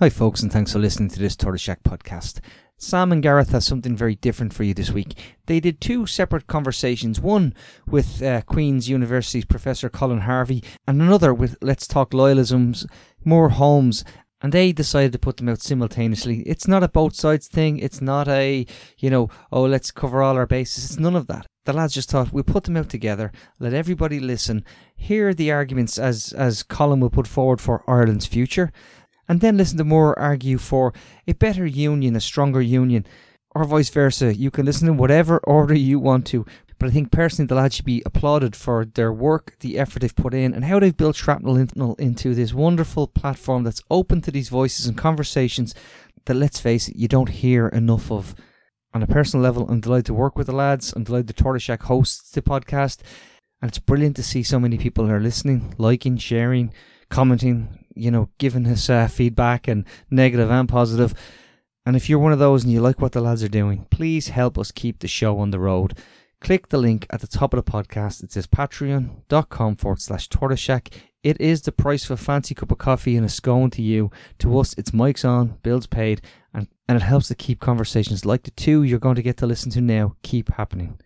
Hi, folks, and thanks for listening to this Tortoise Shack podcast. Sam and Gareth has something very different for you this week. They did two separate conversations, one with uh, Queen's University's Professor Colin Harvey, and another with Let's Talk Loyalism's Moore Holmes. And they decided to put them out simultaneously. It's not a both sides thing. It's not a, you know, oh, let's cover all our bases. It's none of that. The lads just thought we'll put them out together, let everybody listen, hear the arguments as as Colin will put forward for Ireland's future, and then listen to Moore argue for a better union, a stronger union, or vice versa. You can listen in whatever order you want to. But I think personally, the lads should be applauded for their work, the effort they've put in, and how they've built Shrapnel into this wonderful platform that's open to these voices and conversations that, let's face it, you don't hear enough of. On a personal level, I'm delighted to work with the lads. I'm delighted the Tortoise Shack hosts the podcast. And it's brilliant to see so many people are listening, liking, sharing, commenting, you know, giving us uh, feedback and negative and positive. And if you're one of those and you like what the lads are doing, please help us keep the show on the road. Click the link at the top of the podcast. It says patreon.com forward slash tortoiseshack. It is the price of a fancy cup of coffee and a scone to you. To us, it's mics on, bills paid, and, and it helps to keep conversations like the two you're going to get to listen to now keep happening.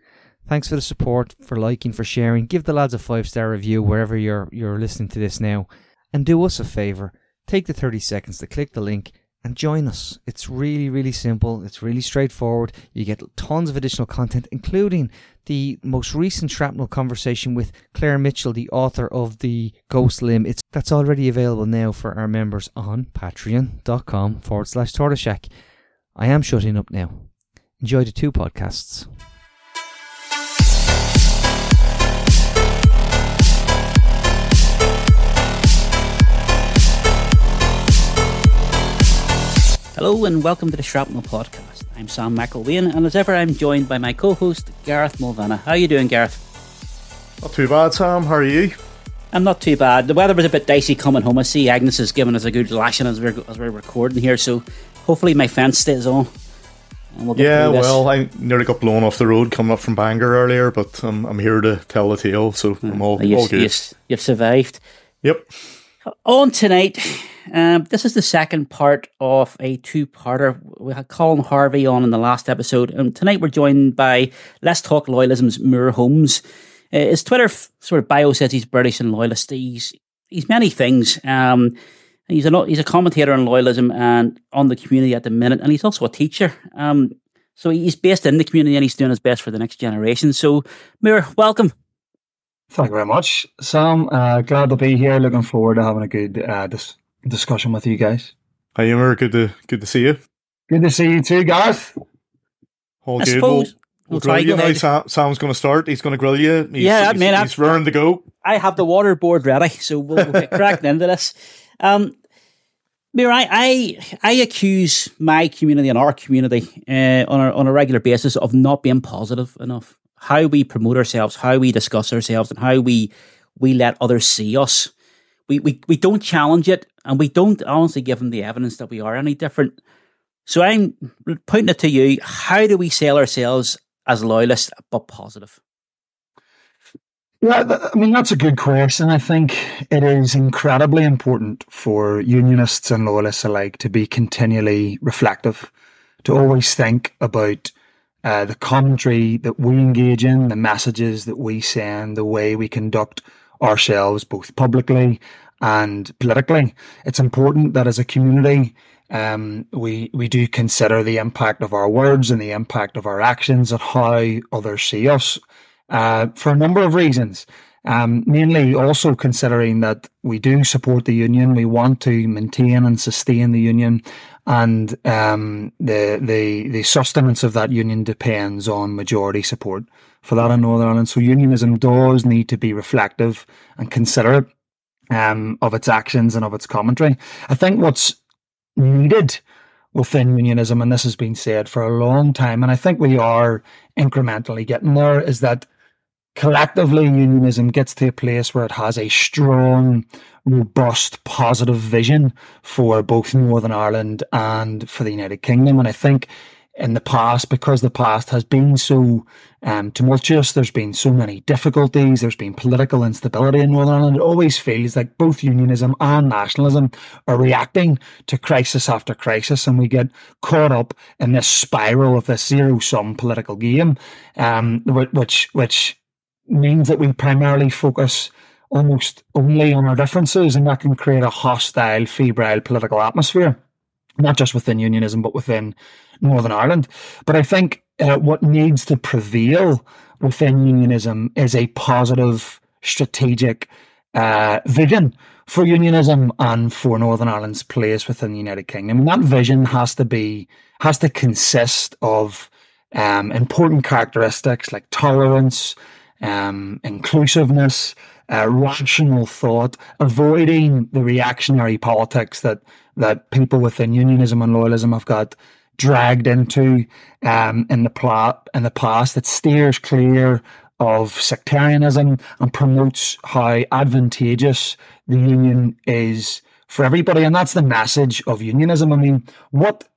Thanks for the support, for liking, for sharing. Give the lads a five star review wherever you're you're listening to this now. And do us a favour. Take the 30 seconds to click the link and join us. It's really, really simple. It's really straightforward. You get tons of additional content, including the most recent shrapnel conversation with Claire Mitchell, the author of the Ghost Limb. It's that's already available now for our members on patreon.com forward slash tortoiseshack. I am shutting up now. Enjoy the two podcasts. Hello and welcome to the Shrapnel Podcast. I'm Sam McElwain, and as ever, I'm joined by my co-host Gareth Mulvenna. How are you doing, Gareth? Not too bad, Sam. How are you? I'm not too bad. The weather was a bit dicey coming home. I see Agnes has given us a good lashing as we're as we're recording here, so hopefully my fence stays on. We'll yeah, well, I nearly got blown off the road coming up from Bangor earlier, but um, I'm here to tell the tale, so I'm all, you've, all good. You've, you've survived. Yep. On tonight, um, this is the second part of a two-parter. We had Colin Harvey on in the last episode, and tonight we're joined by Let's Talk Loyalism's Moore Holmes. Uh, his Twitter f- sort of bio says he's British and loyalist. He's he's many things. Um, he's a he's a commentator on loyalism and on the community at the minute, and he's also a teacher. Um, so he's based in the community and he's doing his best for the next generation. So, Moore, welcome. Thank you very much, Sam. Uh, glad to be here. Looking forward to having a good uh, dis- discussion with you guys. Hi, Emer. Good to good to see you. Good to see you too, Gareth. All I good. Suppose, we'll, we'll grill you now. Sam, Sam's going to start. He's going to grill you. He's, yeah, he's, man, he's raring to go. I have the water board ready, so we'll, we'll get cracking into this. Um, I, I, I accuse my community and our community uh, on, a, on a regular basis of not being positive enough. How we promote ourselves, how we discuss ourselves, and how we we let others see us we, we, we don't challenge it and we don't honestly give them the evidence that we are any different. So I'm pointing it to you. How do we sell ourselves as loyalists but positive? Yeah, I mean, that's a good question. I think it is incredibly important for unionists and loyalists alike to be continually reflective, to always think about uh, the commentary that we engage in, the messages that we send, the way we conduct ourselves, both publicly and politically. It's important that as a community, um, we we do consider the impact of our words and the impact of our actions and how others see us uh, for a number of reasons. Um, mainly also considering that we do support the union, we want to maintain and sustain the union, and um, the the the sustenance of that union depends on majority support for that in Northern Ireland. So unionism does need to be reflective and considerate um, of its actions and of its commentary. I think what's needed within unionism, and this has been said for a long time, and I think we are incrementally getting there, is that collectively unionism gets to a place where it has a strong, robust, positive vision for both Northern Ireland and for the United Kingdom. And I think in the past, because the past has been so um, tumultuous, there's been so many difficulties, there's been political instability in Northern Ireland, it always feels like both unionism and nationalism are reacting to crisis after crisis, and we get caught up in this spiral of this zero sum political game, um, which which means that we primarily focus almost only on our differences, and that can create a hostile, febrile political atmosphere, not just within unionism, but within Northern Ireland. But I think uh, what needs to prevail within unionism is a positive, strategic uh, vision for unionism and for Northern Ireland's place within the United Kingdom. And that vision has to be has to consist of um, important characteristics like tolerance, um, inclusiveness, uh, rational thought, avoiding the reactionary politics that that people within unionism and loyalism have got dragged into um, in the plot in the past. that steers clear of sectarianism and promotes how advantageous the union is for everybody, and that's the message of unionism. I mean, what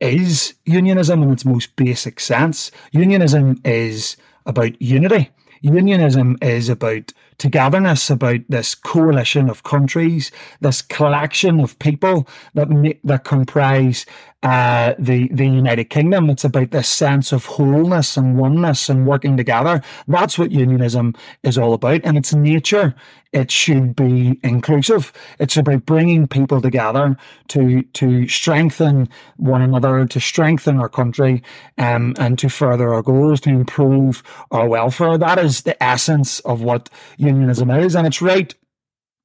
is unionism in its most basic sense? Unionism is about unity. Unionism is about togetherness, about this coalition of countries, this collection of people that make, that comprise uh, the the United Kingdom. It's about this sense of wholeness and oneness and working together. That's what unionism is all about, and its nature. It should be inclusive. It's about bringing people together to to strengthen one another, to strengthen our country, um, and to further our goals, to improve our welfare. That is the essence of what unionism is, and it's right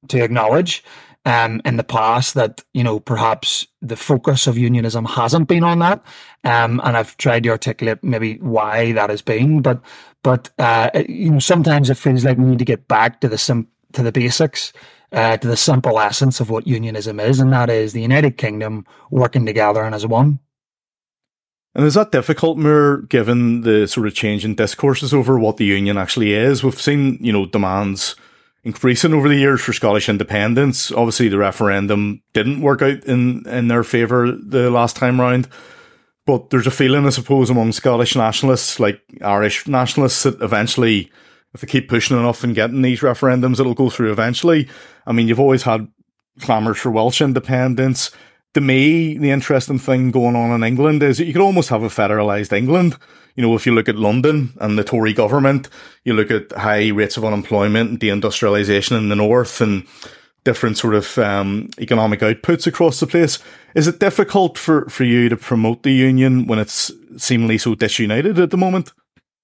to acknowledge um, in the past that you know perhaps the focus of unionism hasn't been on that, um, and I've tried to articulate maybe why that has been, but but uh, you know sometimes it feels like we need to get back to the sim- to the basics. Uh, to the simple essence of what unionism is, and that is the United Kingdom working together and as one. And is that difficult, Moore given the sort of change in discourses over what the union actually is? We've seen, you know, demands increasing over the years for Scottish independence. Obviously, the referendum didn't work out in, in their favour the last time round. But there's a feeling, I suppose, among Scottish nationalists, like Irish nationalists, that eventually, if they keep pushing enough and getting these referendums, it'll go through eventually. I mean, you've always had clamours for Welsh independence. To me, the interesting thing going on in England is that you could almost have a federalised England you know, if you look at London and the Tory government, you look at high rates of unemployment and deindustrialization in the north and different sort of um, economic outputs across the place. Is it difficult for, for you to promote the union when it's seemingly so disunited at the moment?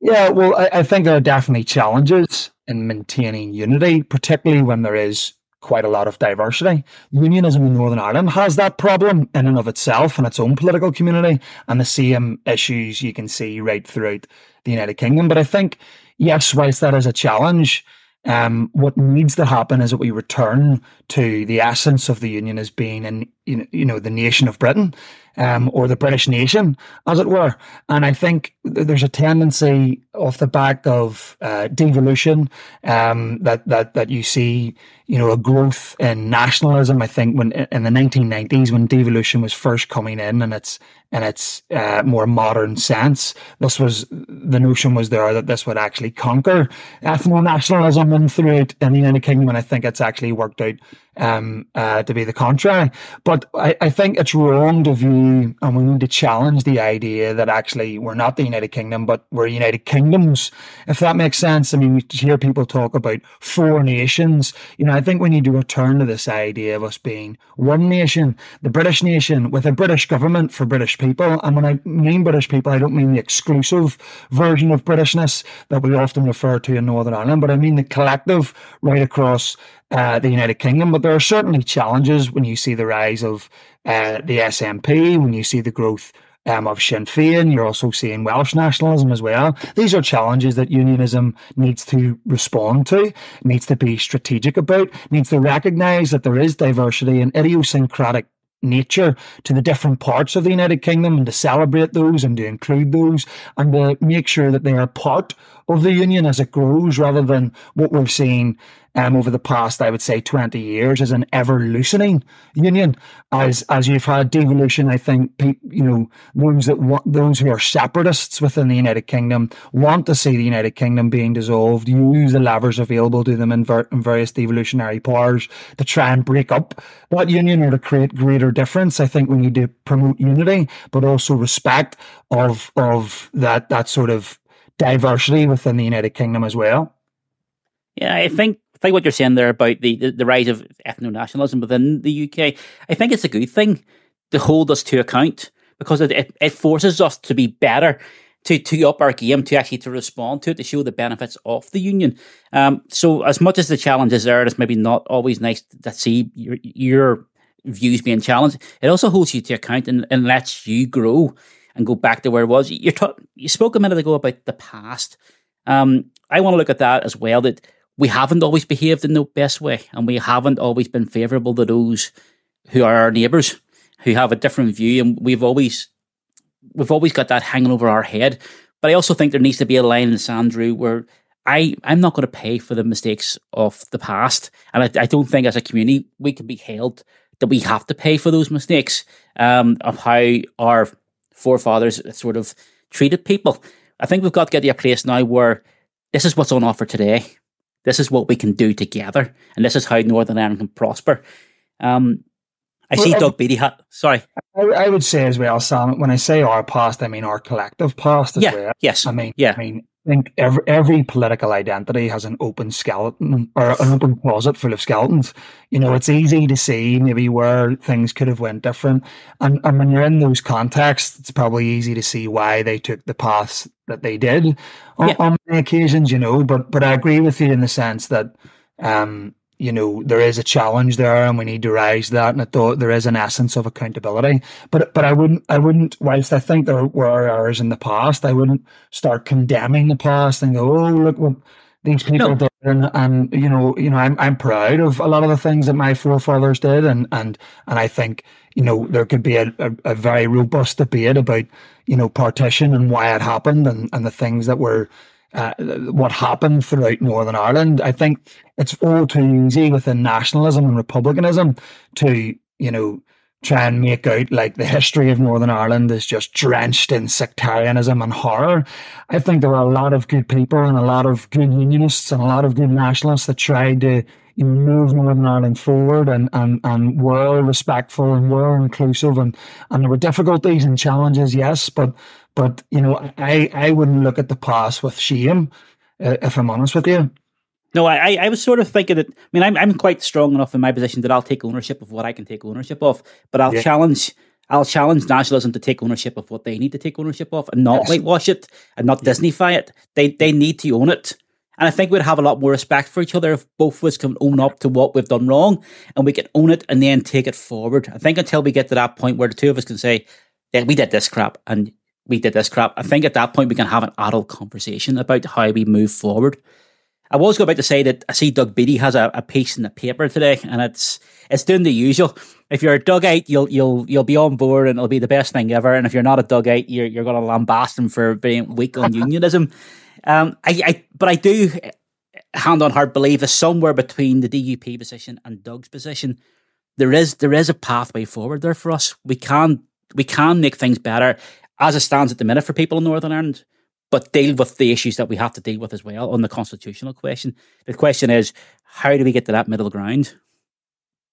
Yeah, well, I, I think there are definitely challenges in maintaining unity, particularly when there is quite a lot of diversity. Unionism in Northern Ireland has that problem in and of itself in its own political community, and the same issues you can see right throughout the United Kingdom. But I think, yes, whilst that is a challenge, um, what needs to happen is that we return to the essence of the union as being in you know you know the nation of Britain um, or the British nation, as it were. And I think there's a tendency off the back of uh, devolution um, that that that you see, you know, a growth in nationalism. I think when in the 1990s, when devolution was first coming in, and its in its uh, more modern sense, this was the notion was there that this would actually conquer ethno nationalism and throughout in the United Kingdom. And I think it's actually worked out um, uh, to be the contrary. But I, I, think it's wrong to view, and we need to challenge the idea that actually we're not the United Kingdom, but we're United Kingdoms, if that makes sense. I mean, we hear people talk about four nations. You know, I think we need to return to this idea of us being one nation, the British nation, with a British government for British people. And when I mean British people, I don't mean the exclusive version of Britishness that we often refer to in Northern Ireland, but I mean the collective right across uh, the United Kingdom. But there are certainly challenges when you see the rise of uh, the SNP, when you see the growth um, of Sinn Féin. You're also seeing Welsh nationalism as well. These are challenges that unionism needs to respond to, needs to be strategic about, needs to recognise that there is diversity and idiosyncratic nature to the different parts of the United Kingdom and to celebrate those and to include those and to make sure that they are part of the union as it grows rather than what we're seeing um, over the past, I would say, 20 years is an ever loosening union. As as you've had devolution, I think, you know, those that want, those who are separatists within the United Kingdom want to see the United Kingdom being dissolved, use the levers available to them in, ver- in various devolutionary powers to try and break up that union or to create greater difference. I think we need to promote unity, but also respect of of that that sort of diversity within the United Kingdom as well. Yeah, I think I think what you're saying there about the, the, the rise of ethno nationalism within the UK, I think it's a good thing to hold us to account because it, it, it, forces us to be better, to, to up our game, to actually to respond to it, to show the benefits of the union. Um, so as much as the challenge is there, it's maybe not always nice to see your, your views being challenged. It also holds you to account and, and lets you grow and go back to where it was. You you spoke a minute ago about the past. Um, I want to look at that as well. That we haven't always behaved in the best way, and we haven't always been favourable to those who are our neighbours, who have a different view, and we've always we've always got that hanging over our head. But I also think there needs to be a line in the sand, Drew, where I I'm not going to pay for the mistakes of the past, and I, I don't think as a community we can be held that we have to pay for those mistakes um, of how our forefathers sort of treated people. I think we've got to get to a place now where this is what's on offer today. This is what we can do together, and this is how Northern Ireland can prosper. Um, I well, see Doug Beattie hat. Sorry, I, I, would say as well, Sam. When I say our past, I mean our collective past as yeah, well. Yes, I mean, yeah. I mean, think every every political identity has an open skeleton or an open closet full of skeletons. You know, it's easy to see maybe where things could have went different, and and when you're in those contexts, it's probably easy to see why they took the paths that they did on, yeah. on many occasions. You know, but but I agree with you in the sense that. Um, you know there is a challenge there and we need to rise that. And i thought there is an essence of accountability. But but i wouldn't i wouldn't whilst i think there were errors in the past i wouldn't start condemning the past and go oh look what these people no. did and, and you know you know I'm, I'm proud of a lot of the things that my forefathers did. And and and i think you know there could be a, a, a very robust debate about you know partition and why it happened and and the things that were uh, what happened throughout Northern Ireland. I think it's all too easy within nationalism and republicanism to, you know, try and make out like the history of Northern Ireland is just drenched in sectarianism and horror. I think there were a lot of good people and a lot of good unionists and a lot of good nationalists that tried to you know, move Northern Ireland forward and, and, and were respectful and were inclusive and, and there were difficulties and challenges, yes, but but you know, I I wouldn't look at the past with shame, uh, if I'm honest with you. No, I I was sort of thinking that. I mean, I'm I'm quite strong enough in my position that I'll take ownership of what I can take ownership of, but I'll yeah. challenge. I'll challenge nationalism to take ownership of what they need to take ownership of, and not yes. whitewash it and not Disneyfy it. They they need to own it. And I think we'd have a lot more respect for each other if both of us can own up to what we've done wrong and we can own it and then take it forward. I think until we get to that point where the two of us can say, yeah, we did this crap and we did this crap. I think at that point we can have an adult conversation about how we move forward. I was about to say that I see Doug Beattie has a, a piece in the paper today, and it's it's doing the usual. If you're a Dugite, you'll you'll you'll be on board, and it'll be the best thing ever. And if you're not a Dugite, you're you're going to lambast him for being weak on unionism. Um, I, I but I do hand on heart believe that somewhere between the DUP position and Doug's position, there is there is a pathway forward there for us. We can we can make things better as it stands at the minute for people in Northern Ireland, but deal with the issues that we have to deal with as well on the constitutional question. The question is, how do we get to that middle ground?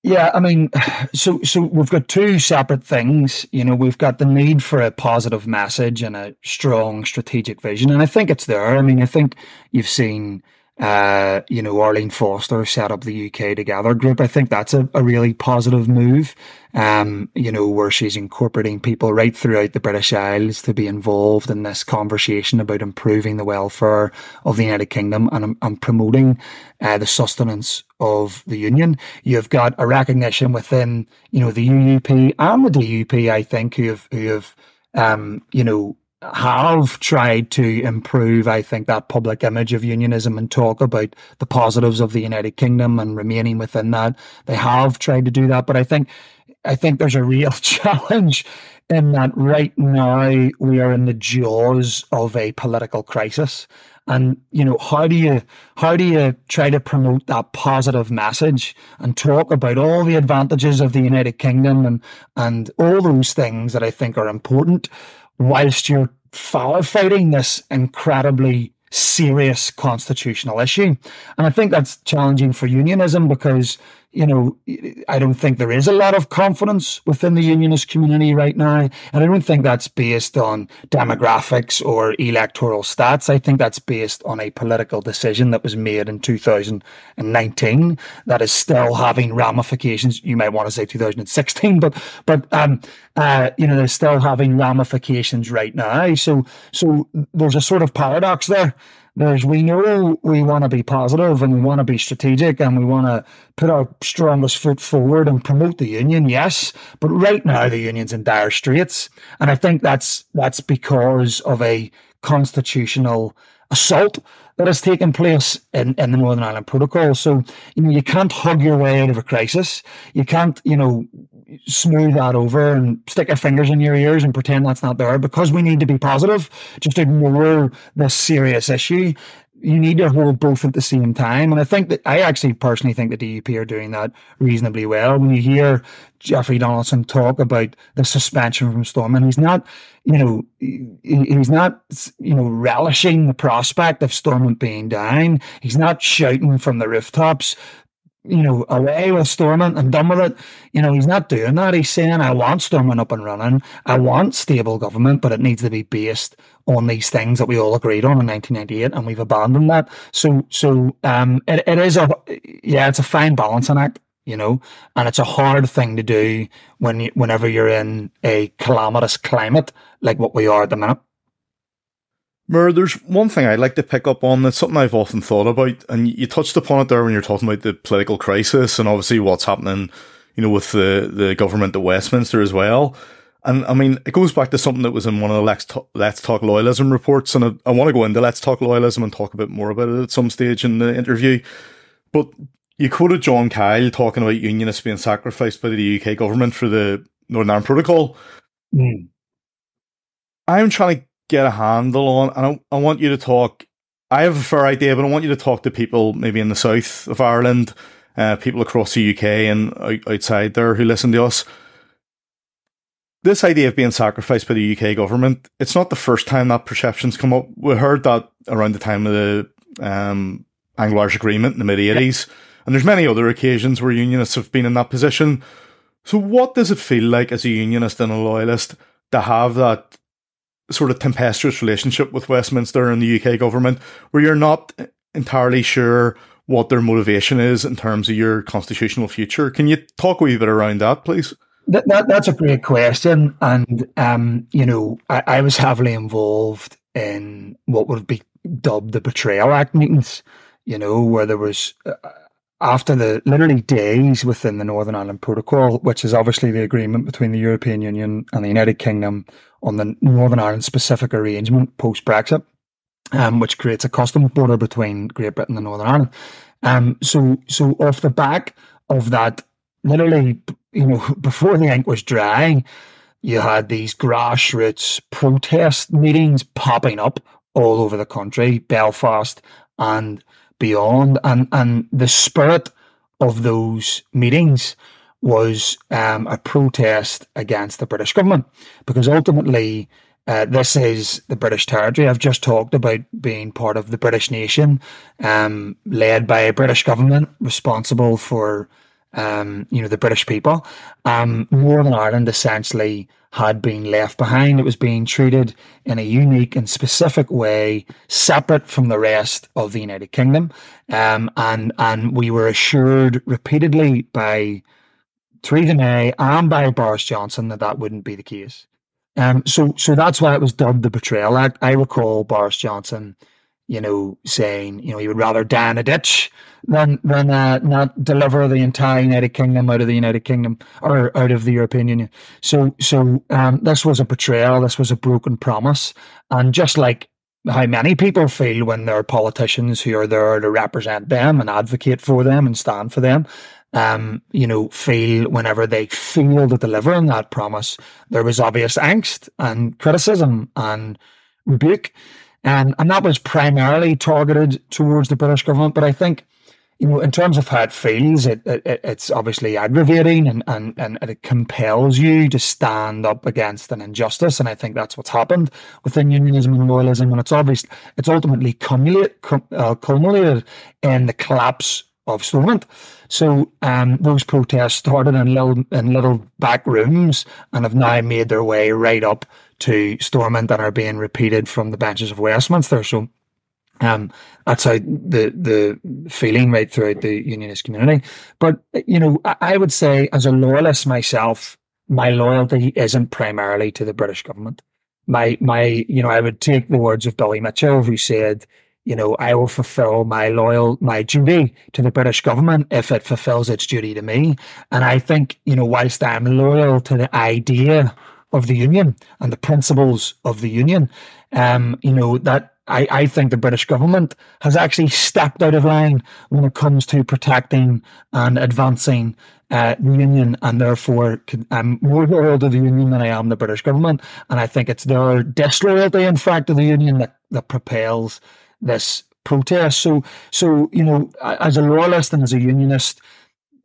Yeah, I mean, so so we've got two separate things. You know, we've got the need for a positive message and a strong strategic vision, and I think it's there. I mean, I think you've seen uh, you know, Arlene Foster set up the UK Together group. I think that's a, a really positive move, um, you know, where she's incorporating people right throughout the British Isles to be involved in this conversation about improving the welfare of the United Kingdom and, and promoting uh, the sustenance of the Union. You've got a recognition within, you know, the UUP and the DUP, I think, who have, who have, um, you know, have tried to improve, I think, that public image of unionism and talk about the positives of the United Kingdom and remaining within that. They have tried to do that, but I think I think there's a real challenge in that right now we are in the jaws of a political crisis. And, you know, how do you, how do you try to promote that positive message and talk about all the advantages of the United Kingdom and, and all those things that I think are important whilst you're firefighting this incredibly serious constitutional issue. And I think that's challenging for unionism because you know, I don't think there is a lot of confidence within the unionist community right now. And I don't think that's based on demographics or electoral stats. I think that's based on a political decision that was made in 2019 that is still having ramifications. You might want to say 2016, but, but, um, uh, you know, they're still having ramifications right now. So, so there's a sort of paradox there there's we know we want to be positive and we want to be strategic and we want to put our strongest foot forward and promote the union, yes. But right now the union's in dire straits. And I think that's that's because of a constitutional assault that has taken place in, in the Northern Ireland Protocol. So, you know, you can't hug your way out of a crisis. You can't, you know, smooth that over and stick your fingers in your ears and pretend that's not there because we need to be positive. Just ignore this serious issue. You need to hold both at the same time. And I think that I actually personally think the DUP are doing that reasonably well. When you hear Jeffrey Donaldson talk about the suspension from Stormont, he's not, you know, he's not, you know, relishing the prospect of Stormont being down. He's not shouting from the rooftops you know, away with Stormont and done with it. You know, he's not doing that. He's saying, I want Stormont up and running. I want stable government, but it needs to be based on these things that we all agreed on in 1998, and we've abandoned that. So, so, um, it, it is a, yeah, it's a fine balancing act, you know, and it's a hard thing to do when you, whenever you're in a calamitous climate like what we are at the minute. Moore, there's one thing I'd like to pick up on that's something I've often thought about, and you touched upon it there when you're talking about the political crisis and obviously what's happening, you know, with the, the government at Westminster as well. And I mean, it goes back to something that was in one of the Let's Talk, Let's Talk Loyalism reports, and I, I want to go into Let's Talk Loyalism and talk a bit more about it at some stage in the interview. But you quoted John Kyle talking about unionists being sacrificed by the UK government for the Northern Ireland Protocol. Mm. I'm trying to get a handle on, and I, I want you to talk. I have a fair idea, but I want you to talk to people maybe in the south of Ireland, uh, people across the UK and outside there who listen to us. This idea of being sacrificed by the UK government, it's not the first time that perception's come up. We heard that around the time of the um, Anglo-Irish Agreement in the mid 80s. And there's many other occasions where unionists have been in that position. So what does it feel like as a unionist and a loyalist to have that sort of tempestuous relationship with Westminster and the UK government, where you're not entirely sure what their motivation is in terms of your constitutional future. Can you talk a wee bit around that, please? That, that that's a great question, and um, you know, I, I was heavily involved in what would be dubbed the Betrayal Act meetings. You know, where there was uh, after the literally days within the Northern Ireland Protocol, which is obviously the agreement between the European Union and the United Kingdom on the Northern Ireland specific arrangement post Brexit, um, which creates a customs border between Great Britain and Northern Ireland. Um, so, so off the back of that, literally, you know, before the ink was dry, you had these grassroots protest meetings popping up all over the country, Belfast and beyond, and and the spirit of those meetings was um, a protest against the British government because ultimately. Uh, this is the British territory. I've just talked about being part of the British nation, um, led by a British government responsible for, um, you know, the British people. Um, Northern Ireland essentially had been left behind. It was being treated in a unique and specific way, separate from the rest of the United Kingdom. Um, and, and we were assured repeatedly by Theresa May and by Boris Johnson that that wouldn't be the case. Um, so, so that's why it was dubbed the Betrayal Act. I recall Boris Johnson you know, saying, you know, he would rather die in a ditch than than uh, not deliver the entire United Kingdom out of the United Kingdom or out of the European Union. So, so um, this was a betrayal. This was a broken promise, and just like how many people feel when there are politicians who are there to represent them and advocate for them and stand for them. Um, you know, feel whenever they fail to deliver on that promise, there was obvious angst and criticism and rebuke. Um, and that was primarily targeted towards the British government. But I think, you know, in terms of how it feels, it, it it's obviously aggravating and, and, and it compels you to stand up against an injustice. And I think that's what's happened within unionism and loyalism. And it's obvious, it's ultimately culminated, uh, culminated in the collapse of Stormont. So um, those protests started in little in little back rooms and have now made their way right up to Stormont and are being repeated from the benches of Westminster. So um, that's how the the feeling right throughout the unionist community. But you know, I, I would say as a loyalist myself, my loyalty isn't primarily to the British government. My my you know, I would take the words of Billy Mitchell who said you know, I will fulfill my loyal, my duty to the British government if it fulfills its duty to me. And I think, you know, whilst I'm loyal to the idea of the union and the principles of the union, um, you know, that I, I think the British government has actually stepped out of line when it comes to protecting and advancing uh, the union, and therefore I'm more loyal to the union than I am the British government. And I think it's their disloyalty, in fact, to the union that, that propels this protest. So, so you know, as a loyalist and as a unionist,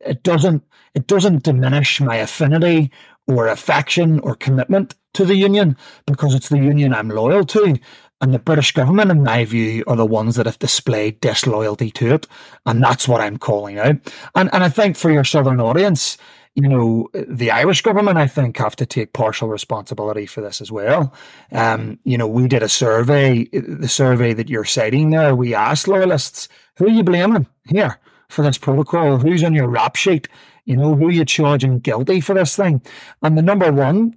it doesn't it doesn't diminish my affinity or affection or commitment to the union because it's the union I'm loyal to. And the British government, in my view, are the ones that have displayed disloyalty to it. And that's what I'm calling out. And and I think for your southern audience, you know, the Irish government, I think, have to take partial responsibility for this as well. Um, you know, we did a survey, the survey that you're citing there. We asked loyalists, who are you blaming here for this protocol? Who's on your rap sheet? You know, who are you charging guilty for this thing? And the number one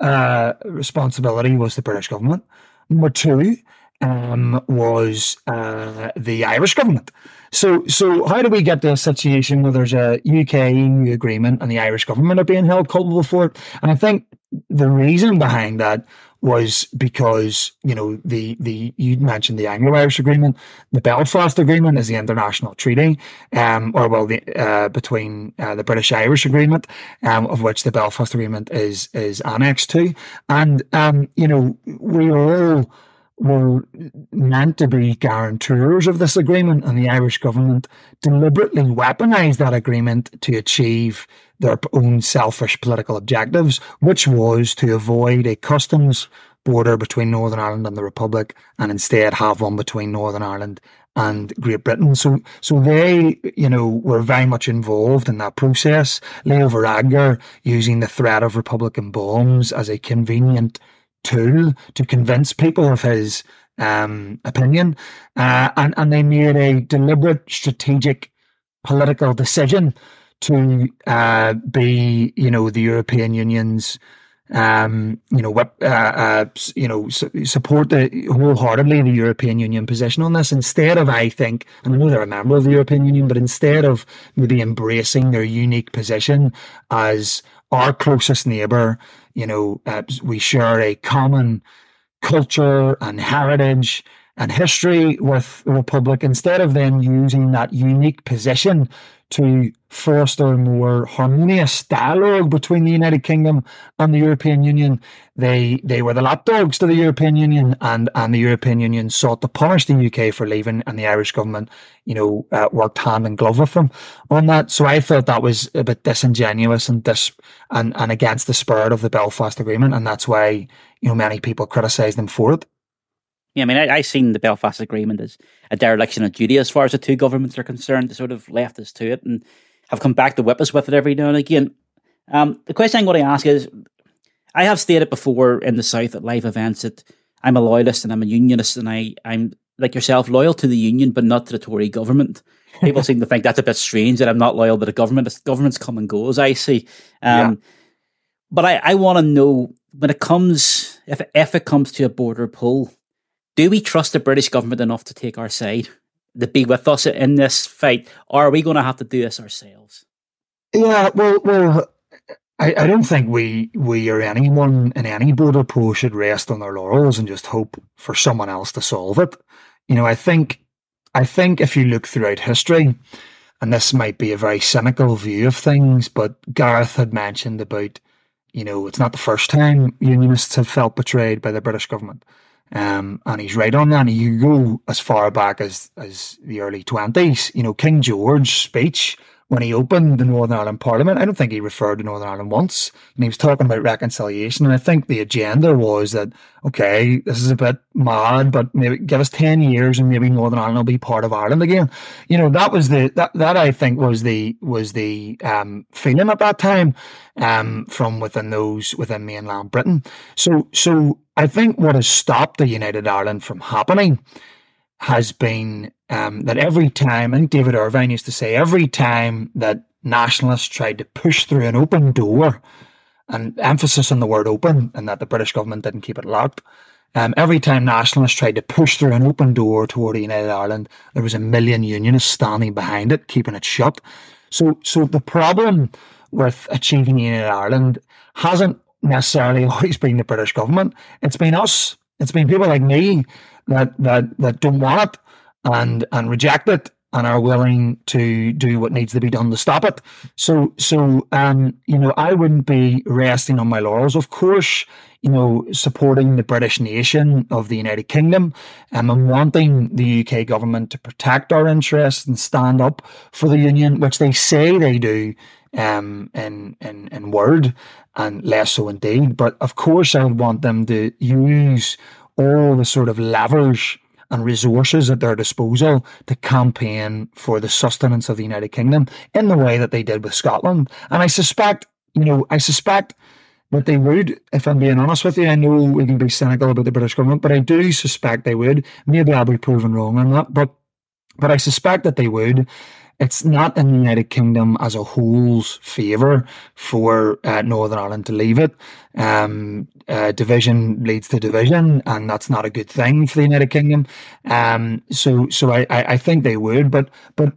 uh, responsibility was the British government. Number two um, was uh, the Irish government. So, so how do we get to a situation where there's a UK EU agreement and the Irish government are being held culpable for it? And I think the reason behind that was because you know the the you mentioned the Anglo-Irish Agreement, the Belfast Agreement is the international treaty, um, or well, the uh, between uh, the British Irish Agreement, um, of which the Belfast Agreement is is annexed to, and um, you know we are all were meant to be guarantors of this agreement, and the Irish government deliberately weaponized that agreement to achieve their own selfish political objectives, which was to avoid a customs border between Northern Ireland and the Republic, and instead have one between Northern Ireland and Great Britain. So, so they, you know, were very much involved in that process. Leo Varadkar using the threat of Republican bombs as a convenient tool to convince people of his um, opinion, uh, and and they made a deliberate, strategic, political decision to uh, be, you know, the European Union's, um, you know, uh, uh, you know, su- support the wholeheartedly the European Union position on this instead of, I think, and I know they're a member of the European Union, but instead of maybe embracing their unique position as our closest neighbour you know, uh, we share a common culture and heritage and history with the Republic instead of then using that unique position to foster more harmonious dialogue between the United Kingdom and the European Union. They they were the lapdogs to the European Union, and and the European Union sought to punish the UK for leaving, and the Irish government, you know, uh, worked hand in glove with them on that. So I felt that was a bit disingenuous and dis and and against the spirit of the Belfast Agreement, and that's why you know many people criticised them for it. Yeah, I mean, I, I seen the Belfast Agreement as a dereliction of duty as far as the two governments are concerned. They sort of left us to it and have come back to whip us with it every now and again. Um, the question I'm going to ask is I have stated before in the South at live events that I'm a loyalist and I'm a unionist and I, I'm like yourself, loyal to the union, but not to the Tory government. People seem to think that's a bit strange that I'm not loyal to the government. The government's come and go, as I see. Um, yeah. But I, I want to know when it comes, if, if it comes to a border pull, do we trust the British government enough to take our side, to be with us in this fight, or are we going to have to do this ourselves? Yeah, well, well, I, I don't think we we or anyone in any border post should rest on their laurels and just hope for someone else to solve it. You know, I think I think if you look throughout history, and this might be a very cynical view of things, but Gareth had mentioned about, you know, it's not the first time unionists have felt betrayed by the British government. Um, and he's right on that. And you go as far back as, as the early 20s, you know, King George's speech when he opened the Northern Ireland Parliament, I don't think he referred to Northern Ireland once. And he was talking about reconciliation. And I think the agenda was that, okay, this is a bit mad, but maybe give us 10 years and maybe Northern Ireland will be part of Ireland again. You know, that was the, that, that I think was the, was the, um, feeling at that time, um, from within those, within mainland Britain. So, so I think what has stopped the United Ireland from happening has been um, that every time, I think David Ervine used to say, every time that nationalists tried to push through an open door, and emphasis on the word open, and that the British government didn't keep it locked. Um, every time nationalists tried to push through an open door toward United Ireland, there was a million unionists standing behind it, keeping it shut. So, so the problem with achieving United Ireland hasn't necessarily always been the British government. It's been us. It's been people like me that that that don't want it and and reject it and are willing to do what needs to be done to stop it. So so um you know I wouldn't be resting on my laurels. Of course, you know supporting the British nation of the United Kingdom um, and wanting the UK government to protect our interests and stand up for the union, which they say they do um in in in word and less so in deed. But of course, I would want them to use all the sort of levers and resources at their disposal to campaign for the sustenance of the United Kingdom in the way that they did with Scotland. And I suspect, you know, I suspect that they would, if I'm being honest with you. I know we can be cynical about the British government, but I do suspect they would. Maybe I'll be proven wrong on that, but but I suspect that they would it's not in the United Kingdom as a whole's favour for uh, Northern Ireland to leave it. Um, uh, division leads to division, and that's not a good thing for the United Kingdom. Um, so, so I, I think they would, but, but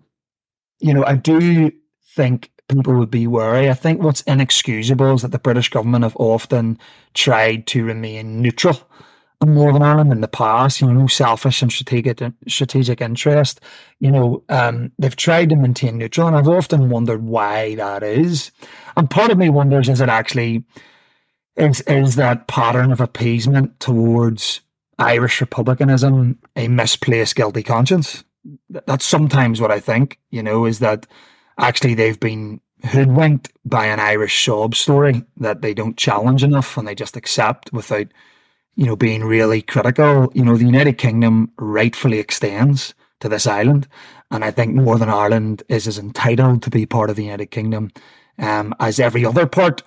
you know, I do think people would be wary. I think what's inexcusable is that the British government have often tried to remain neutral Northern Ireland in the past, you know, selfish and strategic strategic interest. You know, um, they've tried to maintain neutral, and I've often wondered why that is. And part of me wonders is it actually is is that pattern of appeasement towards Irish republicanism a misplaced guilty conscience? That's sometimes what I think. You know, is that actually they've been hoodwinked by an Irish sob story that they don't challenge enough and they just accept without you know, being really critical. You know, the United Kingdom rightfully extends to this island, and I think Northern Ireland is as entitled to be part of the United Kingdom um, as every other part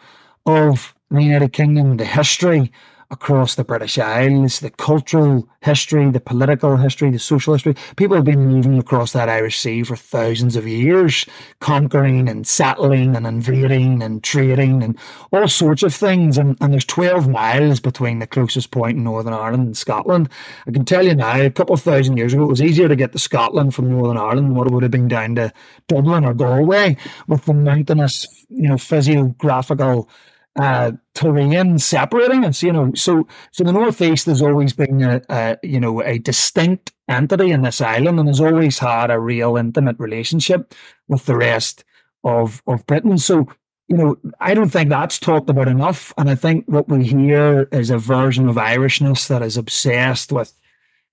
of the United Kingdom. The history across the British Isles, the cultural history, the political history, the social history. People have been moving across that Irish Sea for thousands of years, conquering and settling and invading and trading and all sorts of things. And, and there's 12 miles between the closest point in Northern Ireland and Scotland. I can tell you now, a couple of thousand years ago, it was easier to get to Scotland from Northern Ireland than what it would have been down to Dublin or Galway with the mountainous, you know, physiographical uh, terrain separating us. You know, so so the northeast has always been a, a, you know a distinct entity in this island, and has always had a real intimate relationship with the rest of of Britain. So you know, I don't think that's talked about enough, and I think what we hear is a version of Irishness that is obsessed with.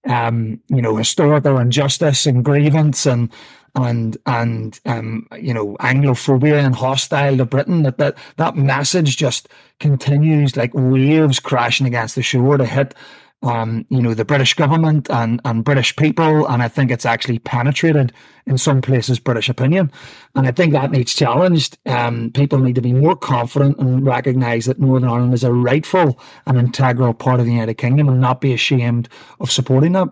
Um, you know, historical injustice and grievance and and and um, you know Anglophobia and hostile to Britain. That that that message just continues like waves crashing against the shore to hit um, you know the British government and and British people, and I think it's actually penetrated in some places British opinion, and I think that needs challenged. Um, people need to be more confident and recognise that Northern Ireland is a rightful and integral part of the United Kingdom, and not be ashamed of supporting that.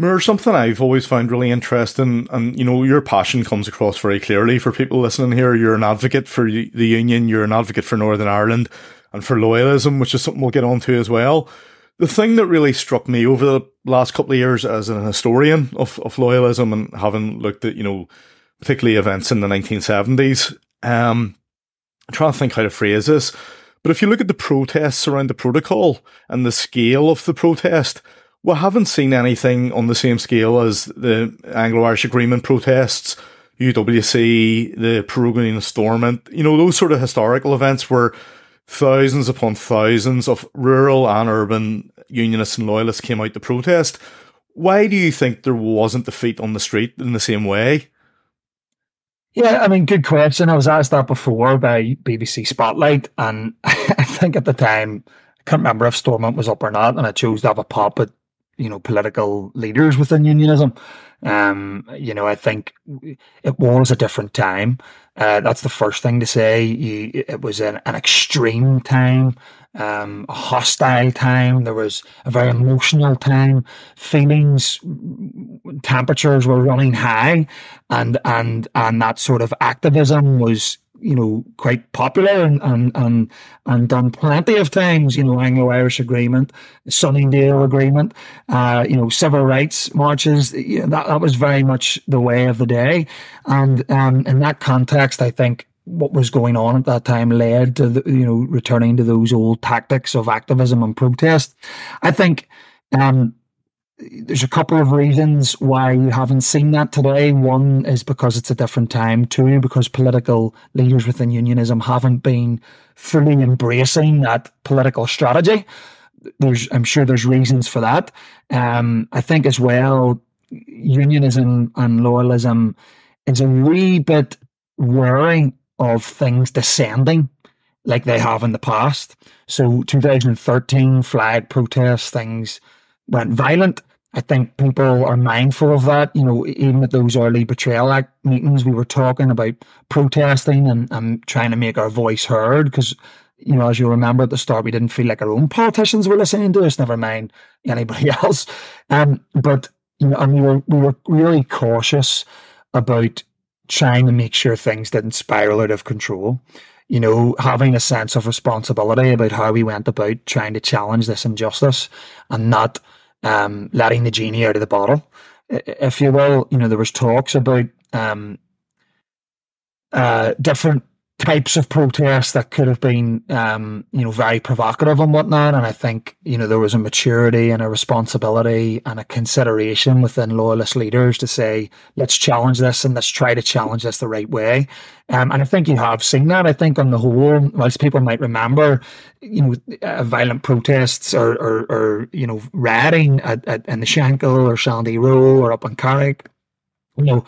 Moore, something I've always found really interesting, and you know, your passion comes across very clearly for people listening here. You're an advocate for the Union, you're an advocate for Northern Ireland, and for loyalism, which is something we'll get onto as well. The thing that really struck me over the last couple of years as an historian of, of loyalism and having looked at, you know, particularly events in the 1970s, um, I'm trying to think how to phrase this. But if you look at the protests around the protocol and the scale of the protest, we haven't seen anything on the same scale as the Anglo-Irish Agreement protests, UWC, the prorogation Stormont, you know, those sort of historical events where thousands upon thousands of rural and urban unionists and loyalists came out to protest. Why do you think there wasn't the feet on the street in the same way? Yeah, I mean, good question. I was asked that before by BBC Spotlight, and I think at the time, I can't remember if Stormont was up or not, and I chose to have a pop at, you know, political leaders within unionism. Um, you know, I think it was a different time. Uh, that's the first thing to say. You, it was an, an extreme time, um, a hostile time. There was a very emotional time. Feelings, temperatures were running high, and and and that sort of activism was you know, quite popular and, and, and, and done plenty of things. you know, Anglo-Irish Agreement, Sunningdale Agreement, uh, you know, civil rights marches, you know, that, that was very much the way of the day. And um, in that context, I think what was going on at that time led to, the, you know, returning to those old tactics of activism and protest. I think um, there's a couple of reasons why you haven't seen that today. One is because it's a different time. Two, because political leaders within unionism haven't been fully embracing that political strategy. There's, I'm sure there's reasons for that. Um, I think as well, unionism and loyalism is a wee bit wary of things descending like they have in the past. So 2013 flag protests, things went violent. I think people are mindful of that. You know, even at those early Betrayal Act meetings, we were talking about protesting and, and trying to make our voice heard because, you know, as you remember at the start, we didn't feel like our own politicians were listening to us, never mind anybody else. Um, but, you know, and we were, we were really cautious about trying to make sure things didn't spiral out of control. You know, having a sense of responsibility about how we went about trying to challenge this injustice and not um, letting the genie out of the bottle, if you will. You know, there was talks about um, uh, different types of protests that could have been, um, you know, very provocative and whatnot. And I think, you know, there was a maturity and a responsibility and a consideration within loyalist leaders to say, let's challenge this and let's try to challenge this the right way. Um, and I think you have seen that. I think on the whole, whilst people might remember, you know, uh, violent protests or, or, or, you know, rioting at, at, in the Shankill or Sandy Row or up in Carrick, you know,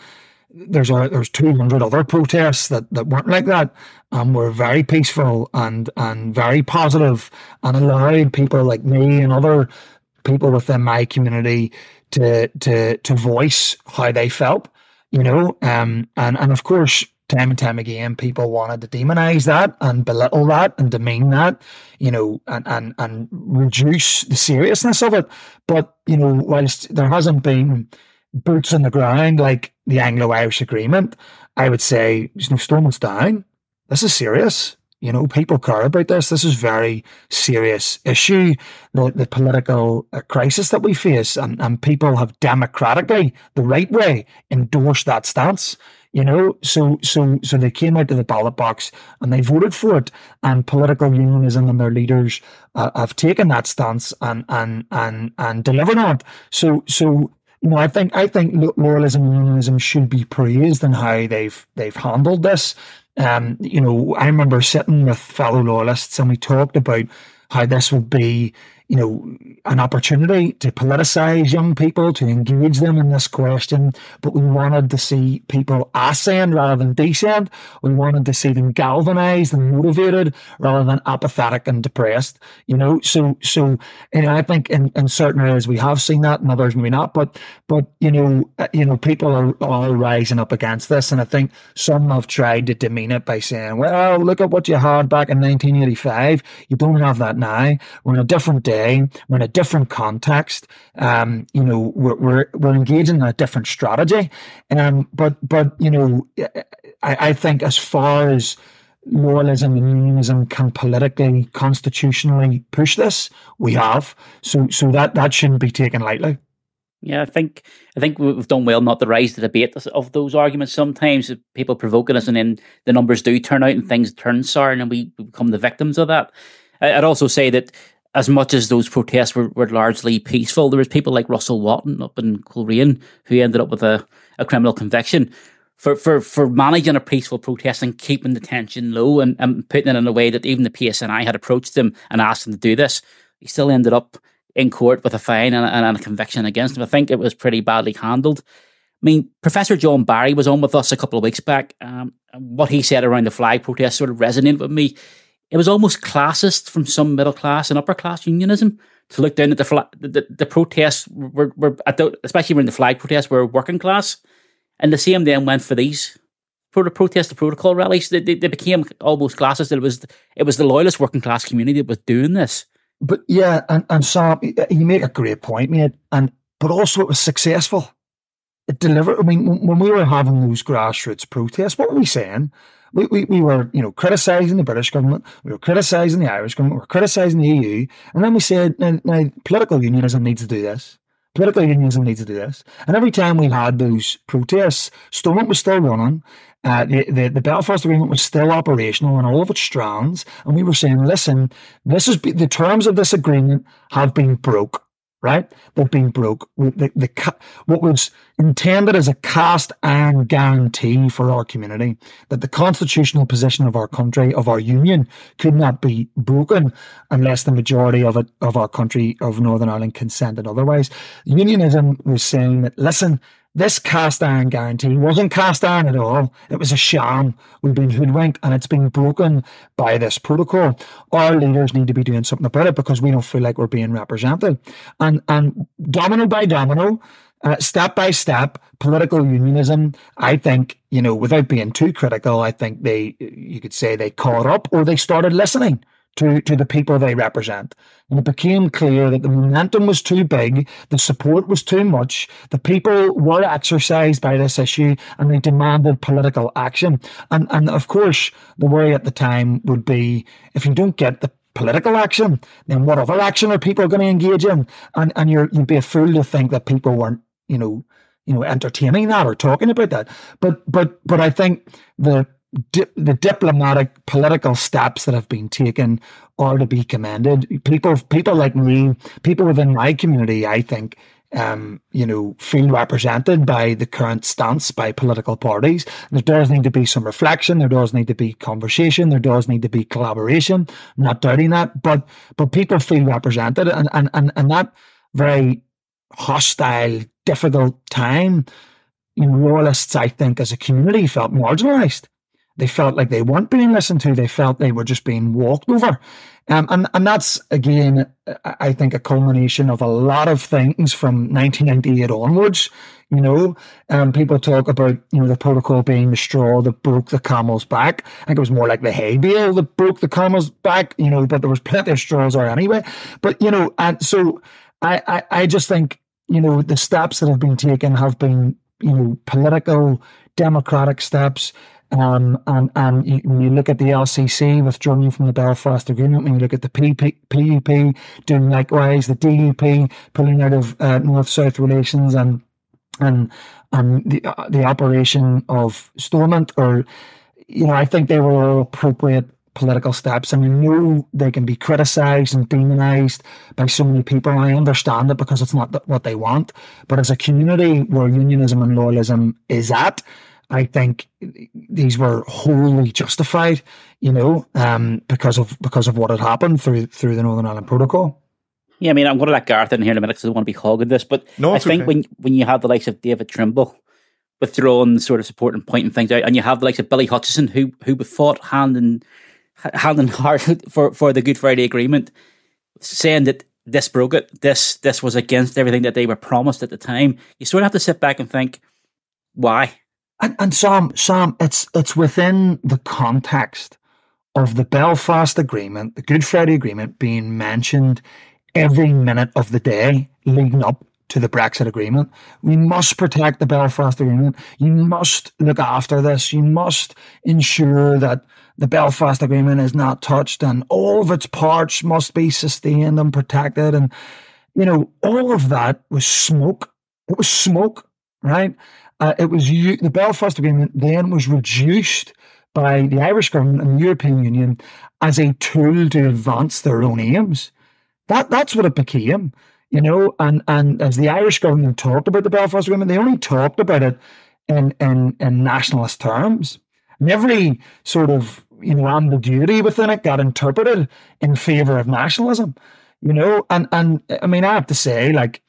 there's a there's 200 other protests that, that weren't like that and were very peaceful and and very positive and allowed people like me and other people within my community to to to voice how they felt you know? Um and and of course time and time again people wanted to demonize that and belittle that and demean that you know and and and reduce the seriousness of it. But you know whilst there hasn't been boots on the ground like the Anglo-Irish Agreement, I would say there's no Stormont's down. This is serious. You know, people care about this. This is very serious issue. The, the political uh, crisis that we face, and, and people have democratically, the right way, endorsed that stance. You know, so so so they came out to the ballot box and they voted for it, and political unionism and their leaders uh, have taken that stance and and and and delivered on it. So so you know, I think I think loyalism and unionism should be praised in how they've they've handled this. Um, you know, I remember sitting with fellow loyalists and we talked about how this would be you know, an opportunity to politicize young people, to engage them in this question. But we wanted to see people ascend rather than descend. We wanted to see them galvanized and motivated rather than apathetic and depressed. You know, so so and I think in, in certain areas we have seen that, in others maybe not. But but you know, uh, you know, people are all rising up against this, and I think some have tried to demean it by saying, "Well, look at what you had back in 1985. You don't have that now. We're in a different day." Today. We're in a different context. Um, you know, we're, we're, we're engaging in a different strategy. Um, but, but, you know, I, I think as far as loyalism and unionism can politically, constitutionally push this, we have. So, so that, that shouldn't be taken lightly. Yeah, I think I think we've done well not to raise the debate of those arguments. Sometimes people provoking us, and then the numbers do turn out and things turn sour, and we become the victims of that. I'd also say that as much as those protests were, were largely peaceful, there was people like Russell Watton up in Coleraine who ended up with a, a criminal conviction for, for, for managing a peaceful protest and keeping the tension low and, and putting it in a way that even the PSNI had approached him and asked him to do this. He still ended up in court with a fine and, and, a conviction against him. I think it was pretty badly handled. I mean, Professor John Barry was on with us a couple of weeks back. Um, what he said around the flag protest sort of resonated with me. It was almost classist from some middle class and upper class unionism to look down at the. The, the, the protests were, were at the, especially when the flag protests were working class, and the same then went for these for the protest the protocol rallies. They, they, they became almost classist. It was it was the loyalist working class community that was doing this. But yeah, and and Sam, you make a great point, mate. And but also it was successful it delivered. I mean, when we were having those grassroots protests, what were we saying? We, we, we were, you know, criticising the British government, we were criticising the Irish government, we were criticising the EU, and then we said, now, now, political unionism needs to do this. Political unionism needs to do this. And every time we had those protests, Stormont was still running, uh, the, the, the Belfast Agreement was still operational in all of its strands, and we were saying, listen, this is the terms of this agreement have been broke right? They've been broke. The, the, what was intended as a cast iron guarantee for our community that the constitutional position of our country, of our union, could not be broken unless the majority of it, of our country, of Northern Ireland, consented otherwise. Unionism was saying that, listen, this cast iron guarantee wasn't cast iron at all. It was a sham. We've been hoodwinked and it's been broken by this protocol. Our leaders need to be doing something about it because we don't feel like we're being represented. And, and domino by domino, uh, step by step, political unionism, I think, you know, without being too critical, I think they, you could say they caught up or they started listening to, to the people they represent. And it became clear that the momentum was too big, the support was too much, the people were exercised by this issue, and they demanded political action. And, and of course, the worry at the time would be if you don't get the political action, then what other action are people going to engage in? And, and you're, you'd be a fool to think that people weren't, you know, you know, entertaining that or talking about that. But, but, but I think the, di- the diplomatic political steps that have been taken are to be commended. People, people like me, people within my community, I think, um, you know, feel represented by the current stance by political parties. There does need to be some reflection. There does need to be conversation. There does need to be collaboration. I'm not doubting that, but but people feel represented, and and and, and that very hostile, difficult time, you know, loyalists, I think, as a community, felt marginalised. They felt like they weren't being listened to. They felt they were just being walked over. Um, and, and that's, again, I think a culmination of a lot of things from 1998 onwards. You know, um, people talk about, you know, the protocol being the straw that broke the camel's back. I think it was more like the hay bale that broke the camel's back, you know, but there was plenty of straws there anyway. But, you know, and so I, I, I just think, you know, the steps that have been taken have been, you know, political, democratic steps um, and and you, when you look at the LCC withdrawing from the Belfast Agreement, when you look at the PP, PUP doing likewise, the DUP pulling out of uh, North-South relations, and and and the uh, the operation of Stormont, or you know, I think they were all appropriate political steps. And I know they can be criticised and demonised by so many people. I understand it because it's not what they want. But as a community where unionism and loyalism is at, I think these were wholly justified, you know, um, because of because of what had happened through through the Northern Ireland Protocol. Yeah, I mean, I'm going to let Gareth in here in a minute because I want to be hogging this, but no, I think okay. when when you have the likes of David Trimble withdrawing sort of support and pointing things out, and you have the likes of Billy Hutchinson who who fought hand in hand in heart for for the Good Friday Agreement, saying that this broke it, this this was against everything that they were promised at the time. You sort of have to sit back and think, why? And, and Sam, Sam, it's it's within the context of the Belfast Agreement, the Good Friday Agreement, being mentioned every minute of the day leading up to the Brexit Agreement. We must protect the Belfast Agreement. You must look after this. You must ensure that the Belfast Agreement is not touched and all of its parts must be sustained and protected. And, you know, all of that was smoke. It was smoke, right? Uh, it was the Belfast Agreement then was reduced by the Irish government and the European Union as a tool to advance their own aims. That that's what it became, you know. And and as the Irish government talked about the Belfast Agreement, they only talked about it in in, in nationalist terms. And every sort of you know ambiguity within it got interpreted in favour of nationalism you know. And and I mean, I have to say, like,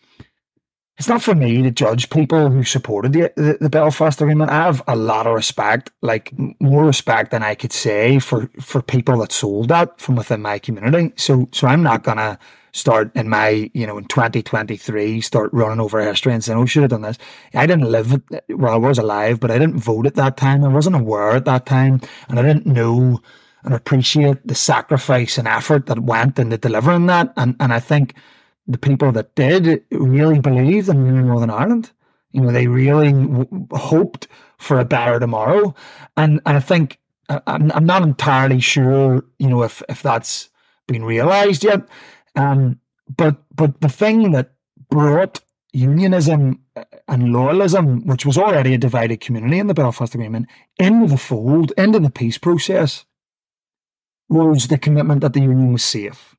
it's not for me to judge people who supported the, the, the Belfast Agreement. I have a lot of respect, like more respect than I could say for for people that sold that from within my community. So so I'm not gonna start in my, you know, in 2023, start running over history and saying, oh, should have done this. I didn't live, well, I was alive, but I didn't vote at that time. I wasn't aware at that time. And I didn't know and appreciate the sacrifice and effort that went into delivering that. And, and I think the people that did really believed in Northern Ireland. You know, they really w- hoped for a better tomorrow. And, and I think, I'm, I'm not entirely sure, you know, if, if that's been realised yet. Um, but but the thing that brought unionism and loyalism, which was already a divided community in the Belfast Agreement, into the fold, into the peace process, was the commitment that the union was safe.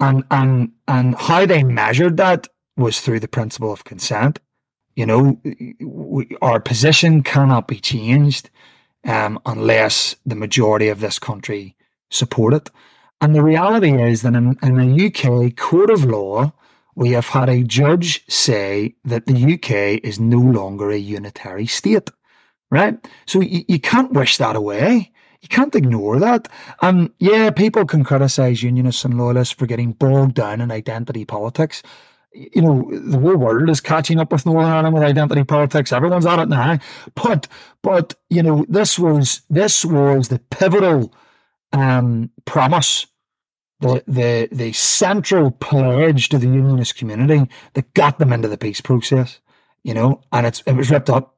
And and and how they measured that was through the principle of consent. You know, we, our position cannot be changed um, unless the majority of this country support it. And the reality is that in, in a UK court of law, we have had a judge say that the UK is no longer a unitary state, right? So you, you can't wish that away. You can't ignore that. And yeah, people can criticize unionists and loyalists for getting bogged down in identity politics. You know, the whole world is catching up with Northern Ireland with identity politics. Everyone's at it now. But, but, you know, this was, this was the pivotal um, promise, the, the, the central pledge to the unionist community that got them into the peace process, you know, and it's, it was ripped up.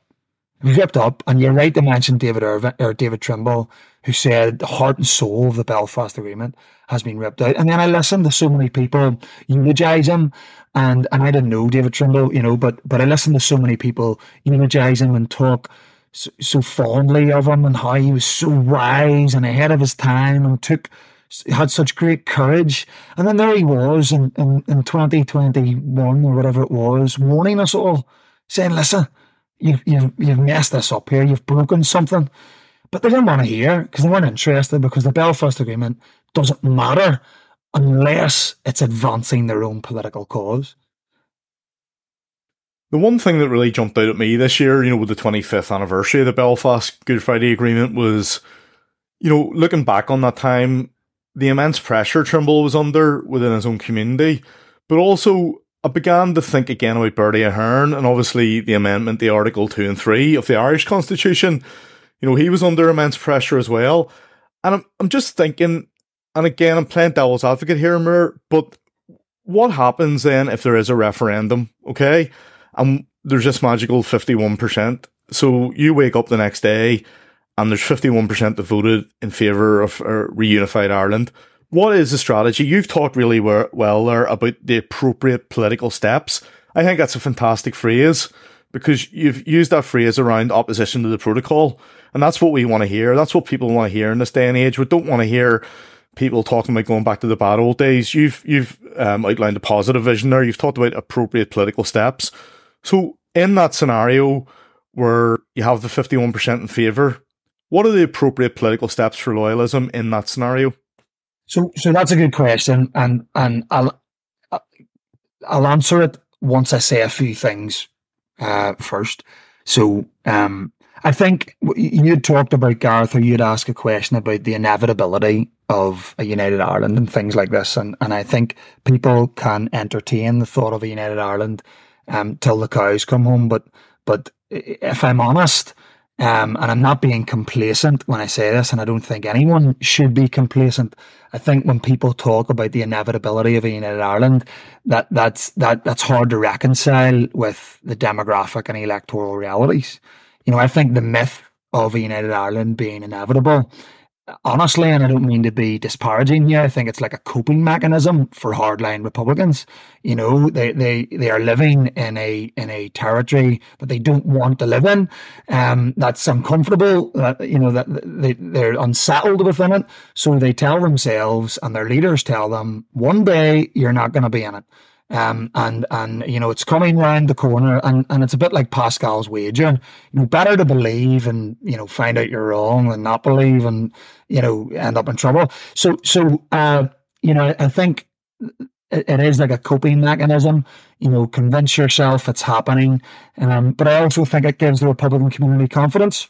Ripped up. And you're right to mention David Ervine or David Trimble, who said the heart and soul of the Belfast Agreement has been ripped out. And then I listened to so many people eulogize him. And, and I didn't know David Trimble, you know, but, but I listened to so many people eulogize him and talk so, so fondly of him and how he was so wise and ahead of his time and took had such great courage. And then there he was in, in, in 2021 or whatever it was, warning us all, saying, listen, you've, you've, you've messed this up here, you've broken something. But they didn't want to hear because they weren't interested because the Belfast Agreement doesn't matter unless it's advancing their own political cause. The one thing that really jumped out at me this year, you know, with the 25th anniversary of the Belfast Good Friday Agreement was, you know, looking back on that time, the immense pressure Trimble was under within his own community, but also I began to think again about Bertie Ahern and obviously the amendment, the Article 2 and 3 of the Irish Constitution. You know, he was under immense pressure as well. And I'm, I'm just thinking, and again, I'm playing devil's advocate here, Moore, but what happens then if there is a referendum? Okay and there's this magical 51%. So you wake up the next day and there's 51% that voted in favour of uh, reunified Ireland. What is the strategy? You've talked really well there about the appropriate political steps. I think that's a fantastic phrase because you've used that phrase around opposition to the protocol. And that's what we want to hear. That's what people want to hear in this day and age. We don't want to hear people talking about going back to the bad old days. You've, you've um, outlined a positive vision there. You've talked about appropriate political steps. So, in that scenario where you have the 51% in favour, what are the appropriate political steps for loyalism in that scenario? So, so that's a good question, and and I'll I'll answer it once I say a few things uh, first. So, um, I think you talked about Gareth, or you'd ask a question about the inevitability of a united Ireland and things like this, and and I think people can entertain the thought of a united Ireland um, till the cows come home. But but if I'm honest, um, and I'm not being complacent when I say this, and I don't think anyone should be complacent. I think when people talk about the inevitability of a united Ireland, that that's that that's hard to reconcile with the demographic and electoral realities. You know, I think the myth of a united Ireland being inevitable honestly, and I don't mean to be disparaging here, I think it's like a coping mechanism for hardline Republicans. You know, they, they, they are living in a in a territory that they don't want to live in. Um, that's uncomfortable. That you know that they they're unsettled within it. So they tell themselves, and their leaders tell them, one day you're not going to be in it. Um, and and you know it's coming round the corner, and, and it's a bit like Pascal's wager. You know, better to believe and you know find out you're wrong than not believe and you know end up in trouble. So so uh, you know I think it, it is like a coping mechanism. You know, convince yourself it's happening. Um, but I also think it gives the Republican community confidence.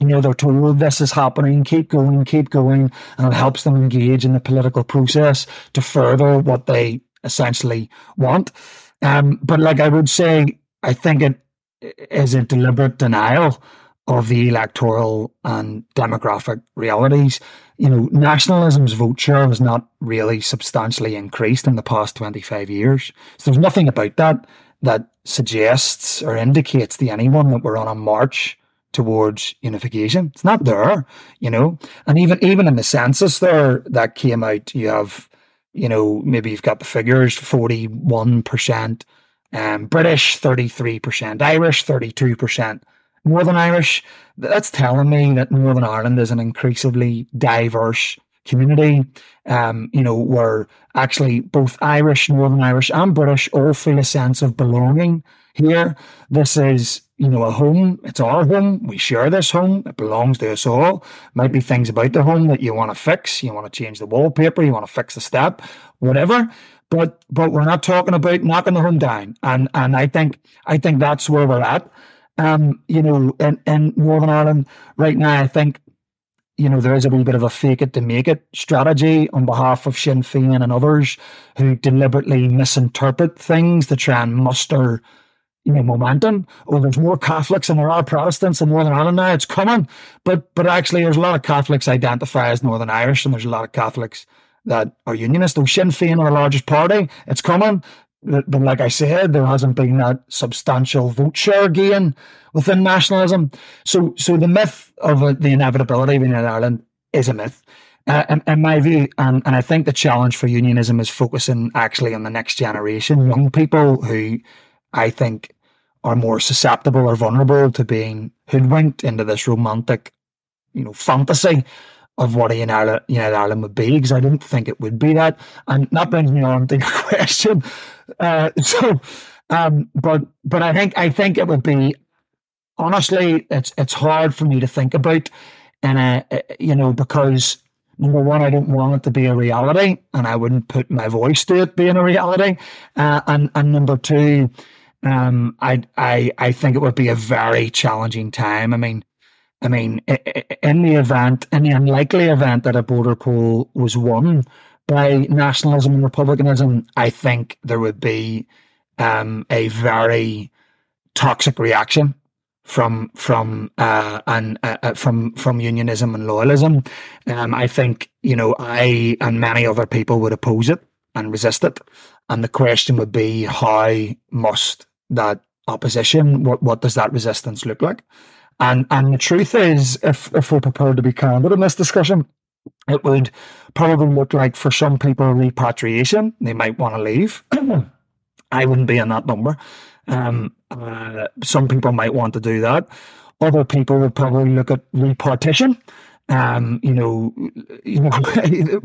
You know, they're told this is happening, keep going, keep going, and it helps them engage in the political process to further what they essentially want. Um, but like I would say, I think it is a deliberate denial of the electoral and demographic realities. You know, nationalism's vote share has not really substantially increased in the past 25 years. So there's nothing about that that suggests or indicates to anyone that we're on a march towards unification. It's not there, you know. And even even in the census there that came out, you have, you know, maybe you've got the figures, 41% um, British, 33%, Irish, 32%. Northern Irish, that's telling me that Northern Ireland is an increasingly diverse community. Um, you know, where actually both Irish, Northern Irish, and British all feel a sense of belonging here. This is, you know, a home. It's our home. We share this home. It belongs to us all. Might be things about the home that you want to fix. You want to change the wallpaper. You want to fix the step, whatever. But but we're not talking about knocking the home down. And and I think I think that's where we're at um, you know, in, in Northern Ireland right now, I think, you know, there is a wee bit of a fake it to make it strategy on behalf of Sinn Féin and others who deliberately misinterpret things to try and muster, you know, momentum. Oh, there's more Catholics and there are Protestants in Northern Ireland now. It's coming. But but actually there's a lot of Catholics identify as Northern Irish and there's a lot of Catholics that are unionist. Though Sinn Féin are the largest party, it's coming. But, like I said, there hasn't been that substantial vote share gain within nationalism. So, so the myth of uh, the inevitability of United Ireland is a myth. Uh, in, in, my view, and, and I think the challenge for unionism is focusing actually on the next generation, young people who I think are more susceptible or vulnerable to being hoodwinked into this romantic, you know, fantasy of what a United, Ireland would be, because I don't think it would be that. And that brings me on to your question. Uh, so, um, but but I think I think it would be honestly, it's it's hard for me to think about, and you know because number one, I don't want it to be a reality, and I wouldn't put my voice to it being a reality, uh, and and number two, um, I I I think it would be a very challenging time. I mean I mean, in the event, in the unlikely event that a border poll was won by nationalism and republicanism, I think there would be um, a very toxic reaction from from uh, and uh, uh, from from unionism and loyalism. Um, I think you know I and many other people would oppose it and resist it, and the question would be how must that opposition what what does that resistance look like? And and the truth is, if if we're prepared to be candid in this discussion, it would probably look like for some people repatriation. They might want to leave. I wouldn't be in that number. Um, uh, some people might want to do that. Other people would probably look at repartition. Um, you know, you know,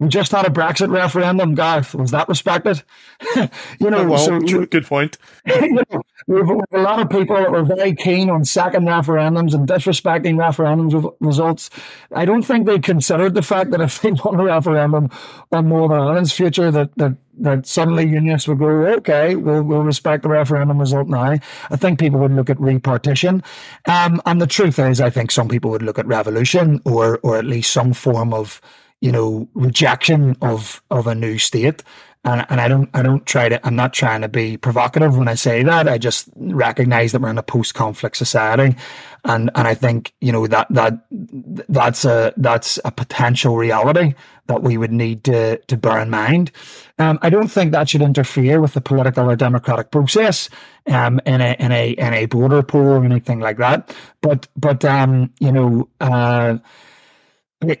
we just had a Brexit referendum, Gareth. Was that respected? you know, well, so, good point. you know, we have a lot of people that were very keen on second referendums and disrespecting referendums results. I don't think they considered the fact that if they won a referendum on Northern Ireland's future, that that that suddenly unionists would go, okay, we'll, we'll respect the referendum result now. I think people would look at repartition. Um, and the truth is, I think some people would look at revolution or, or at least some form of, you know, rejection of, of a new state. And, and I don't I don't try to I'm not trying to be provocative when I say that. I just recognize that we're in a post conflict society, and and I think you know that that that's a that's a potential reality that we would need to to bear in mind. Um, I don't think that should interfere with the political or democratic process um, in a in a in a border poll or anything like that. But but um, you know uh,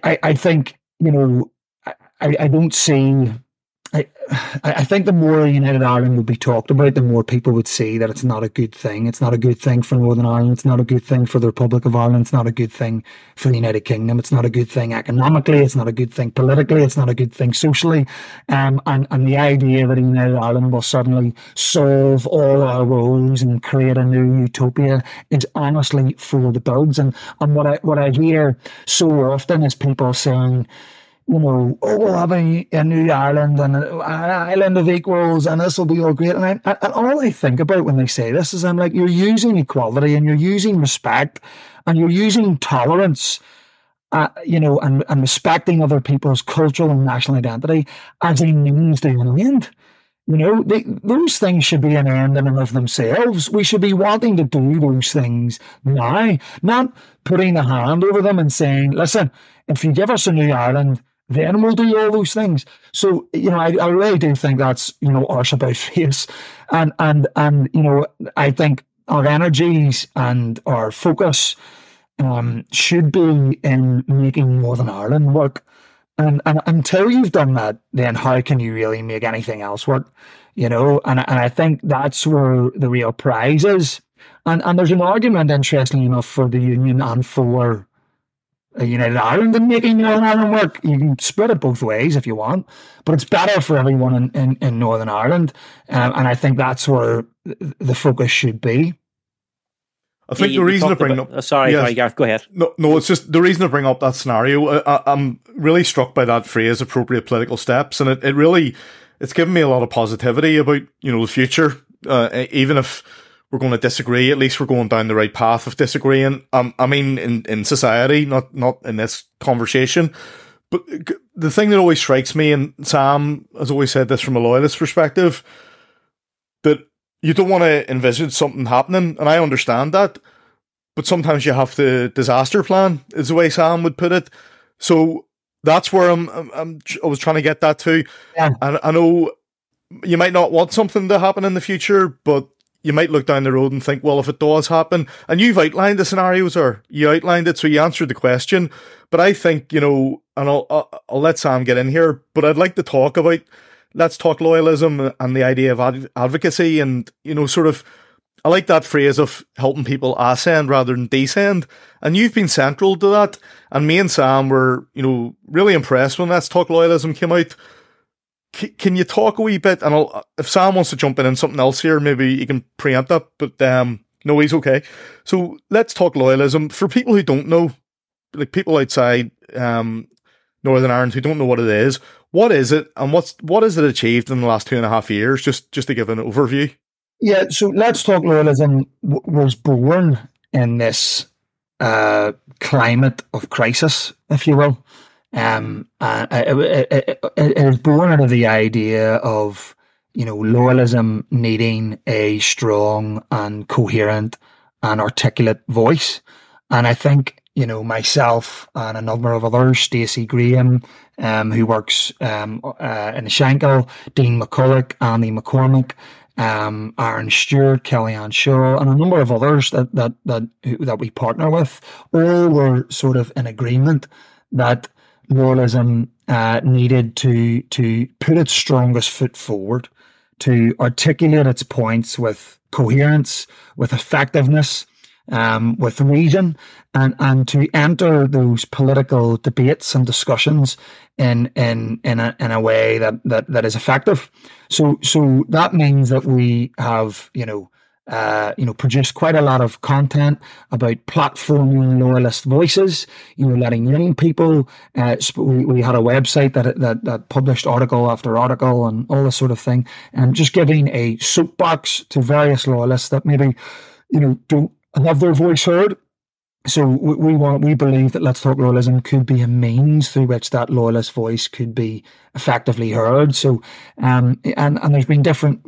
I I think you know I, I don't see I, I think the more United Ireland would be talked about, the more people would see that it's not a good thing. It's not a good thing for Northern Ireland. It's not a good thing for the Republic of Ireland. It's not a good thing for the United Kingdom. It's not a good thing economically. It's not a good thing politically. It's not a good thing socially. Um, and, and the idea that United Ireland will suddenly solve all our woes and create a new utopia is honestly for the birds. And, and what I, what I hear so often is people saying, you know, oh, we'll have a, a new Ireland and an island of equals, and this will be all great. And, I, and all I think about when they say this is, I'm like, you're using equality and you're using respect and you're using tolerance, uh, you know, and, and respecting other people's cultural and national identity as a means to an end. You know, they, those things should be an end in and of themselves. We should be wanting to do those things now, not putting a hand over them and saying, listen, if you give us a new Ireland, then we'll do all those things. So, you know, I, I really do think that's, you know, arse about face. And, and, and, you know, I think our energies and our focus um, should be in making Northern Ireland work. And, and until you've done that, then how can you really make anything else work? You know, and, and I think that's where the real prize is. And, and there's an argument, interestingly enough, for the union and for United Ireland and making Northern Ireland work. You can split it both ways if you want, but it's better for everyone in, in, in Northern Ireland. Um, and I think that's where the focus should be. I think yeah, the reason to bring about, up. Uh, sorry, yes, sorry, Gareth, go ahead. No, no, it's just the reason to bring up that scenario. I, am really struck by that phrase, appropriate political steps. And it, it really, it's given me a lot of positivity about, you know, the future. Uh, even if we're going to disagree. At least we're going down the right path of disagreeing. Um, I mean, in, in society, not, not in this conversation. But the thing that always strikes me, and Sam has always said this from a loyalist perspective, that you don't want to envisage something happening. And I understand that. But sometimes you have to disaster plan, is the way Sam would put it. So that's where I'm, I'm, I'm i was trying to get that to. Yeah. And I know you might not want something to happen in the future, but you might look down the road and think, well, if it does happen, and you've outlined the scenarios or you outlined it, so you answered the question. But I think, you know, and I'll, I'll, I'll let Sam get in here, but I'd like to talk about, let's talk loyalism and the idea of ad- advocacy and, you know, sort of, I like that phrase of helping people ascend rather than descend. And you've been central to that. And me and Sam were, you know, really impressed when Let's Talk Loyalism came out can you talk a wee bit? And I'll, if Sam wants to jump in on something else here, maybe he can preempt that. But um, no, he's okay. So let's talk loyalism for people who don't know, like people outside um, Northern Ireland who don't know what it is. What is it, and what's what has it achieved in the last two and a half years? Just just to give an overview. Yeah. So let's talk loyalism w- was born in this uh, climate of crisis, if you will. Um, uh, it, it, it, it was born out of the idea of you know loyalism needing a strong and coherent and articulate voice, and I think you know myself and a number of others, Stacey Graham, um, who works um, uh, in the Shankill, Dean McCulloch, Andy McCormick, um, Aaron Stewart, Kellyanne Shaw, and a number of others that that that that we partner with, all were sort of in agreement that loyalism uh, needed to to put its strongest foot forward, to articulate its points with coherence, with effectiveness, um, with reason, and and to enter those political debates and discussions in in in a, in a way that, that that is effective. So so that means that we have you know uh, you know, produced quite a lot of content about platforming loyalist voices. You know, letting young people. Uh, we, we had a website that, that that published article after article and all this sort of thing, and just giving a soapbox to various loyalists that maybe, you know, don't have their voice heard so we, want we believe that Let's Talk Loyalism could be a means through which that loyalist voice could be effectively heard. So um and, and there's been different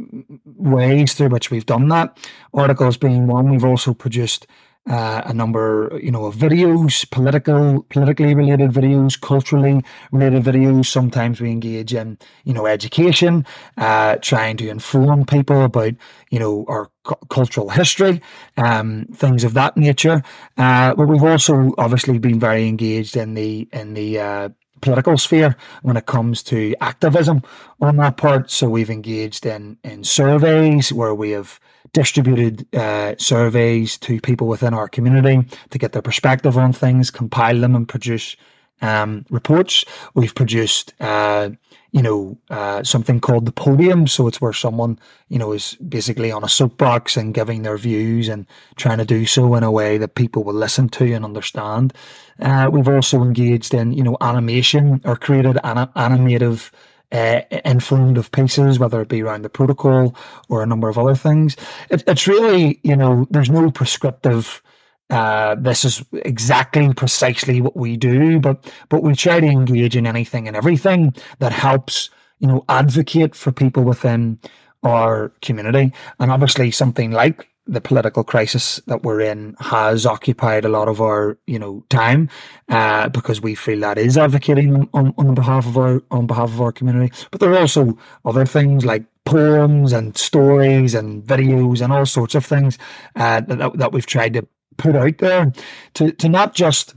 ways through which we've done that. Articles being one, we've also produced uh, a number, you know, of videos, political, politically related videos, culturally related videos. Sometimes we engage in, you know, education, uh, trying to inform people about, you know, our cu- cultural history, um, things of that nature. Uh, but we've also obviously been very engaged in the in the uh, political sphere when it comes to activism on that part. So we've engaged in in surveys where we have distributed uh, surveys to people within our community to get their perspective on things, compile them, and produce um, reports. We've produced, uh, you know, uh, something called the podium. So it's where someone, you know, is basically on a soapbox and giving their views and trying to do so in a way that people will listen to and understand. Uh, we've also engaged in, you know, animation or created an- animative uh, informative pieces, whether it be around the protocol or a number of other things. It, it's really, you know, there's no prescriptive. Uh, this is exactly precisely what we do, but but we try to engage in anything and everything that helps, you know, advocate for people within our community, and obviously something like the political crisis that we're in has occupied a lot of our, you know, time, uh, because we feel that is advocating on, on behalf of our on behalf of our community. But there are also other things like poems and stories and videos and all sorts of things uh, that that we've tried to put out there to to not just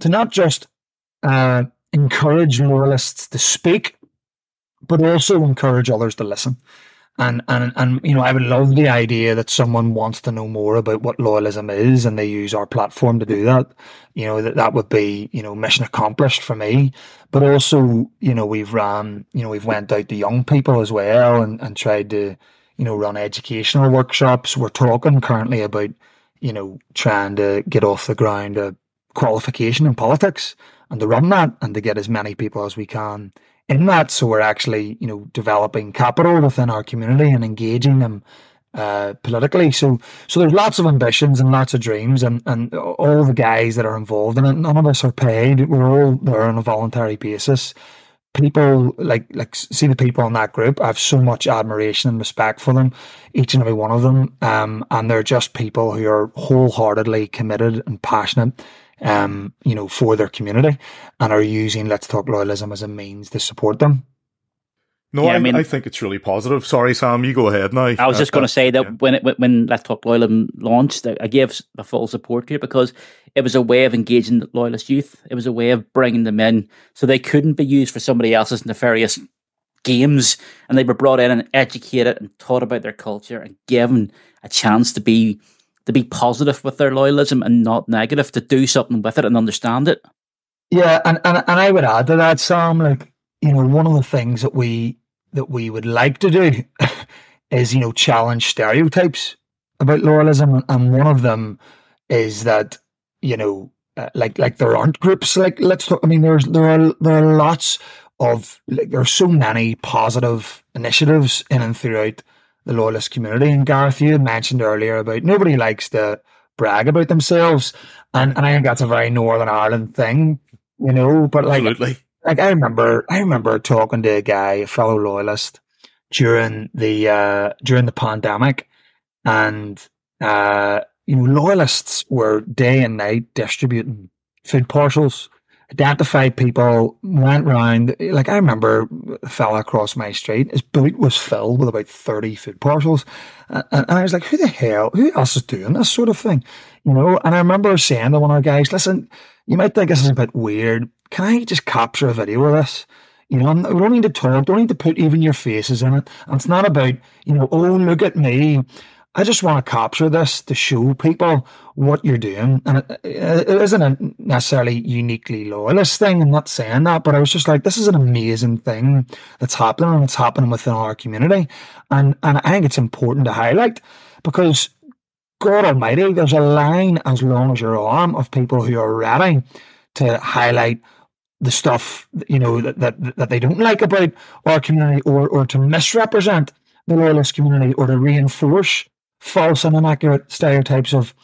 to not just uh, encourage loyalists to speak, but also encourage others to listen. And, and and you know, I would love the idea that someone wants to know more about what loyalism is, and they use our platform to do that. You know, that that would be you know mission accomplished for me. But also, you know, we've ran, you know, we've went out to young people as well, and and tried to, you know, run educational workshops. We're talking currently about, you know, trying to get off the ground a qualification in politics and to run that and to get as many people as we can in that. So we're actually, you know, developing capital within our community and engaging them uh, politically. So, so there's lots of ambitions and lots of dreams, and and all the guys that are involved in it, none of us are paid. We're all there on a voluntary basis. People like like see the people in that group. I have so much admiration and respect for them, each and every one of them. Um, and they're just people who are wholeheartedly committed and passionate um, you know, for their community and are using Let's Talk Loyalism as a means to support them. No, yeah, I, I, mean, I think it's really positive. Sorry, Sam, you go ahead now. I was just uh, going to say that yeah. when it, when Let's Talk Loyalism launched, I gave the full support to it because it was a way of engaging the loyalist youth. It was a way of bringing them in so they couldn't be used for somebody else's nefarious games, and they were brought in and educated and taught about their culture and given a chance to be to be positive with their loyalism and not negative, to do something with it and understand it. Yeah, and, and, and I would add to that, Sam, like, you know, one of the things that we that we would like to do is, you know, challenge stereotypes about loyalism. And one of them is that, you know, uh, like like there aren't groups like let's talk I mean there's there are there are lots of like there are so many positive initiatives in and throughout the loyalist community. And Gareth, you mentioned earlier about nobody likes to brag about themselves, and and I think that's a very Northern Ireland thing, you know. But like, Absolutely. like I remember, I remember talking to a guy, a fellow loyalist, during the uh, during the pandemic, and uh, you know, loyalists were day and night distributing food parcels identified people, went round. Like I remember a fella across my street, his boot was filled with about 30 food parcels. And, and, I was like, who the hell, who else is doing this sort of thing? You know, and I remember saying to one of our guys, listen, you might think this is a bit weird. Can I just capture a video of this? You know, we don't need to talk, don't need to put even your faces in it. And it's not about, you know, oh, look at me. I just want to capture this to show people what you're doing. And it, it isn't a necessarily uniquely loyalist thing. I'm not saying that, but I was just like, this is an amazing thing that's happening and it's happening within our community. And, and I think it's important to highlight because God Almighty, there's a line as long as your arm of people who are ready to highlight the stuff you know that, that that they don't like about our community or or to misrepresent the loyalist community or to reinforce false and inaccurate stereotypes of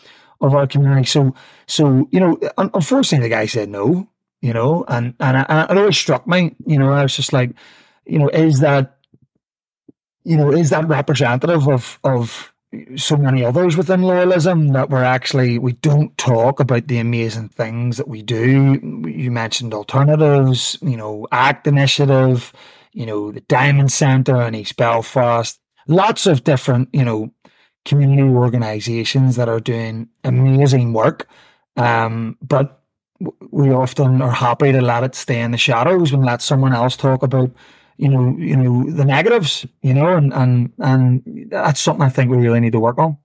of our community. So, so you know, unfortunately, the guy said no. You know, and and, and it always struck me. You know, I was just like, you know, is that, you know, is that representative of of so many others within loyalism that we're actually we don't talk about the amazing things that we do. You mentioned alternatives, you know, ACT Initiative, you know, the Diamond Centre in East Belfast, lots of different, you know, community organizations that are doing amazing work. Um, but we often are happy to let it stay in the shadows and let someone else talk about, you know, you know, the negatives, you know, and, and, and that's something I think we really need to work on.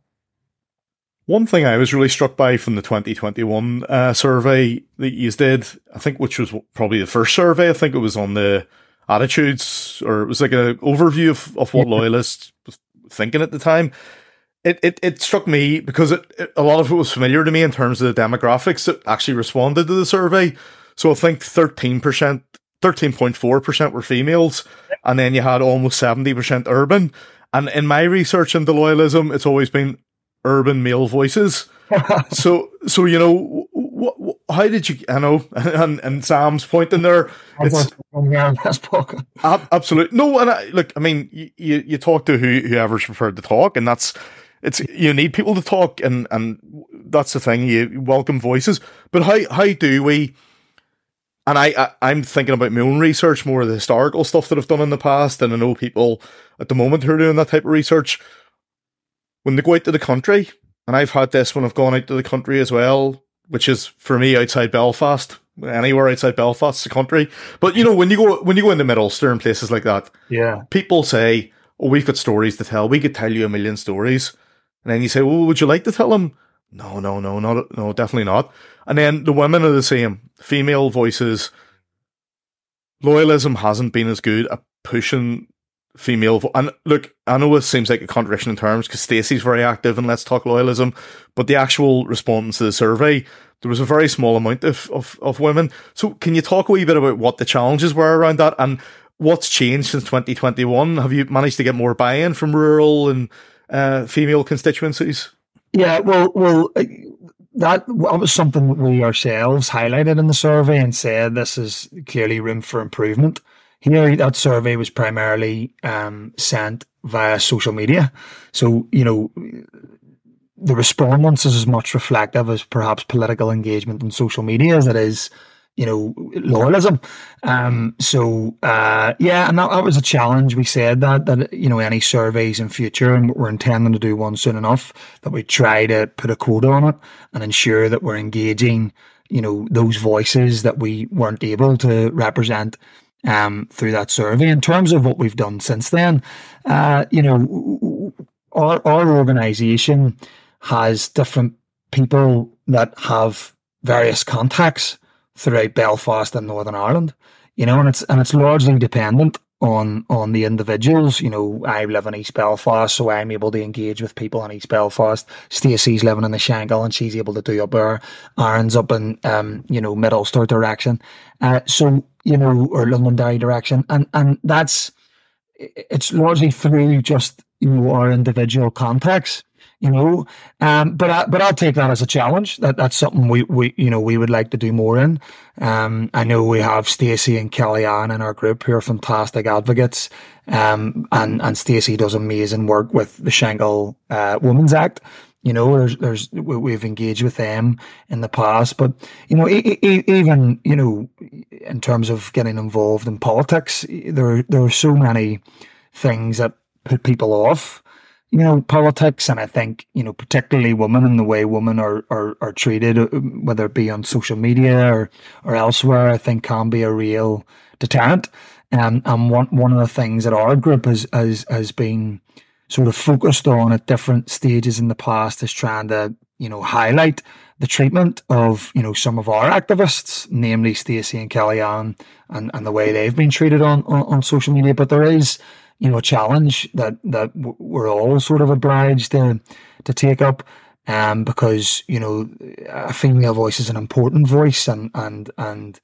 One thing I was really struck by from the 2021 uh, survey that you did, I think, which was probably the first survey, I think it was on the attitudes, or it was like an overview of, of what loyalists was thinking at the time. It, it, it struck me because it, it, a lot of it was familiar to me in terms of the demographics that actually responded to the survey. So I think 13%, 13.4% were females, and then you had almost 70% urban. And in my research into loyalism, it's always been urban male voices. so, so you know, what, what, how did you? I know, and, and Sam's point in there. It's absolutely no. And I, look, I mean, you you talk to who whoever's prepared to talk, and that's it's you need people to talk, and and that's the thing. You welcome voices, but how how do we? And I, I am thinking about my own research, more of the historical stuff that I've done in the past, and I know people at the moment who are doing that type of research when they go out to the country, and I've had this when I've gone out to the country as well, which is for me outside Belfast, anywhere outside Belfast, the country. But you know, when you go when you go into Mid Ulster and places like that, yeah, people say, "Oh, we've got stories to tell. We could tell you a million stories." And then you say, "Well, would you like to tell them?" No, no, no, not no, definitely not. And then the women are the same. Female voices. Loyalism hasn't been as good at pushing female vo- and look i know it seems like a contradiction in terms because stacey's very active in let's talk loyalism but the actual response to the survey there was a very small amount of, of, of women so can you talk a wee bit about what the challenges were around that and what's changed since 2021 have you managed to get more buy-in from rural and uh, female constituencies yeah well well uh, that was something that we ourselves highlighted in the survey and said this is clearly room for improvement here, that survey was primarily um, sent via social media. So, you know, the respondents is as much reflective as perhaps political engagement on social media as it is, you know, loyalism. Um, so, uh, yeah, and that, that, was a challenge. We said that, that, you know, any surveys in future, and we're intending to do one soon enough, that we try to put a quota on it and ensure that we're engaging, you know, those voices that we weren't able to represent um, through that survey. In terms of what we've done since then, uh, you know, our, our organization has different people that have various contacts throughout Belfast and Northern Ireland, you know, and it's and it's largely dependent on on the individuals. You know, I live in East Belfast, so I'm able to engage with people in East Belfast. Stacey's living in the Shankill, and she's able to do up there. Aaron's up in um, you know, Mid Ulster direction. Uh, so you know, or Londonderry direction, and and that's it's largely through just you know our individual contacts you know. Um, but I, but I'll take that as a challenge. That that's something we, we you know we would like to do more in. Um, I know we have Stacey and Kellyanne in our group who are fantastic advocates. Um, and and Stacey does amazing work with the Shankill uh, Women's Act. You know, there's there's we've engaged with them in the past, but you know, e- e- even you know, in terms of getting involved in politics, there there are so many things that put people off you know, politics, and I think you know, particularly women and the way women are are, are treated, uh, whether it be on social media or or elsewhere, I think can be a real deterrent. Um, and one one of the things that our group has has has been sort of focused on at different stages in the past is trying to you know highlight the treatment of you know some of our activists, namely Stacey and Kellyanne, and and the way they've been treated on, on on social media. But there is you know, challenge that that we're all sort of obliged to to take up. Um, because you know, a female voice is an important voice, and and and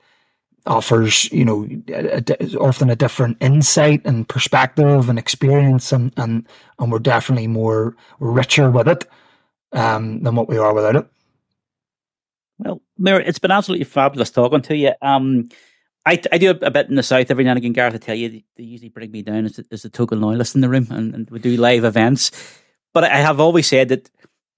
offers you know a, a, often a different insight and perspective and experience, and and and we're definitely more richer with it um, than what we are without it. Well, Mary, it's been absolutely fabulous talking to you. Um, I, I do a bit in the south every now and again. Gareth, I tell you, they usually bring me down as as a token loyalist in the room, and, and we do live events. But I have always said that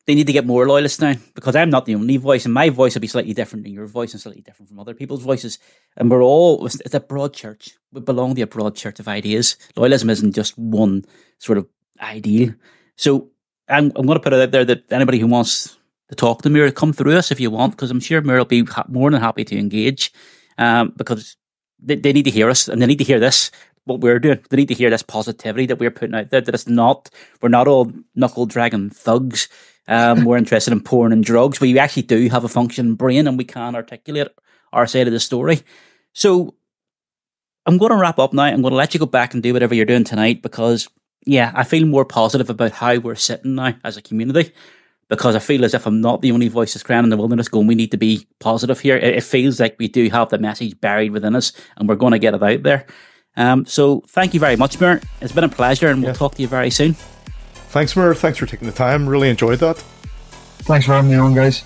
they need to get more loyalists now because I'm not the only voice, and my voice will be slightly different than your voice and slightly different from other people's voices. And we're all it's a broad church. We belong to a broad church of ideas. Loyalism isn't just one sort of ideal. So I'm, I'm going to put it out there that anybody who wants to talk to Moore, come through us if you want, because I'm sure Moore will be more than happy to engage. Um, because they, they need to hear us and they need to hear this what we're doing. They need to hear this positivity that we're putting out there. That it's not we're not all knuckle dragging thugs. Um, we're interested in porn and drugs. We actually do have a functioning brain and we can articulate our side of the story. So I'm going to wrap up now. I'm going to let you go back and do whatever you're doing tonight because, yeah, I feel more positive about how we're sitting now as a community because I feel as if I'm not the only voice that's crying in the wilderness going, we need to be positive here. It, feels like we do have the message buried within us and we're going to get it out there. Um, so thank you very much, Moore. It's been a pleasure and we'll talk to you very soon. Thanks, Moore. Thanks for taking the time. Really enjoyed that. Thanks for having me on, guys.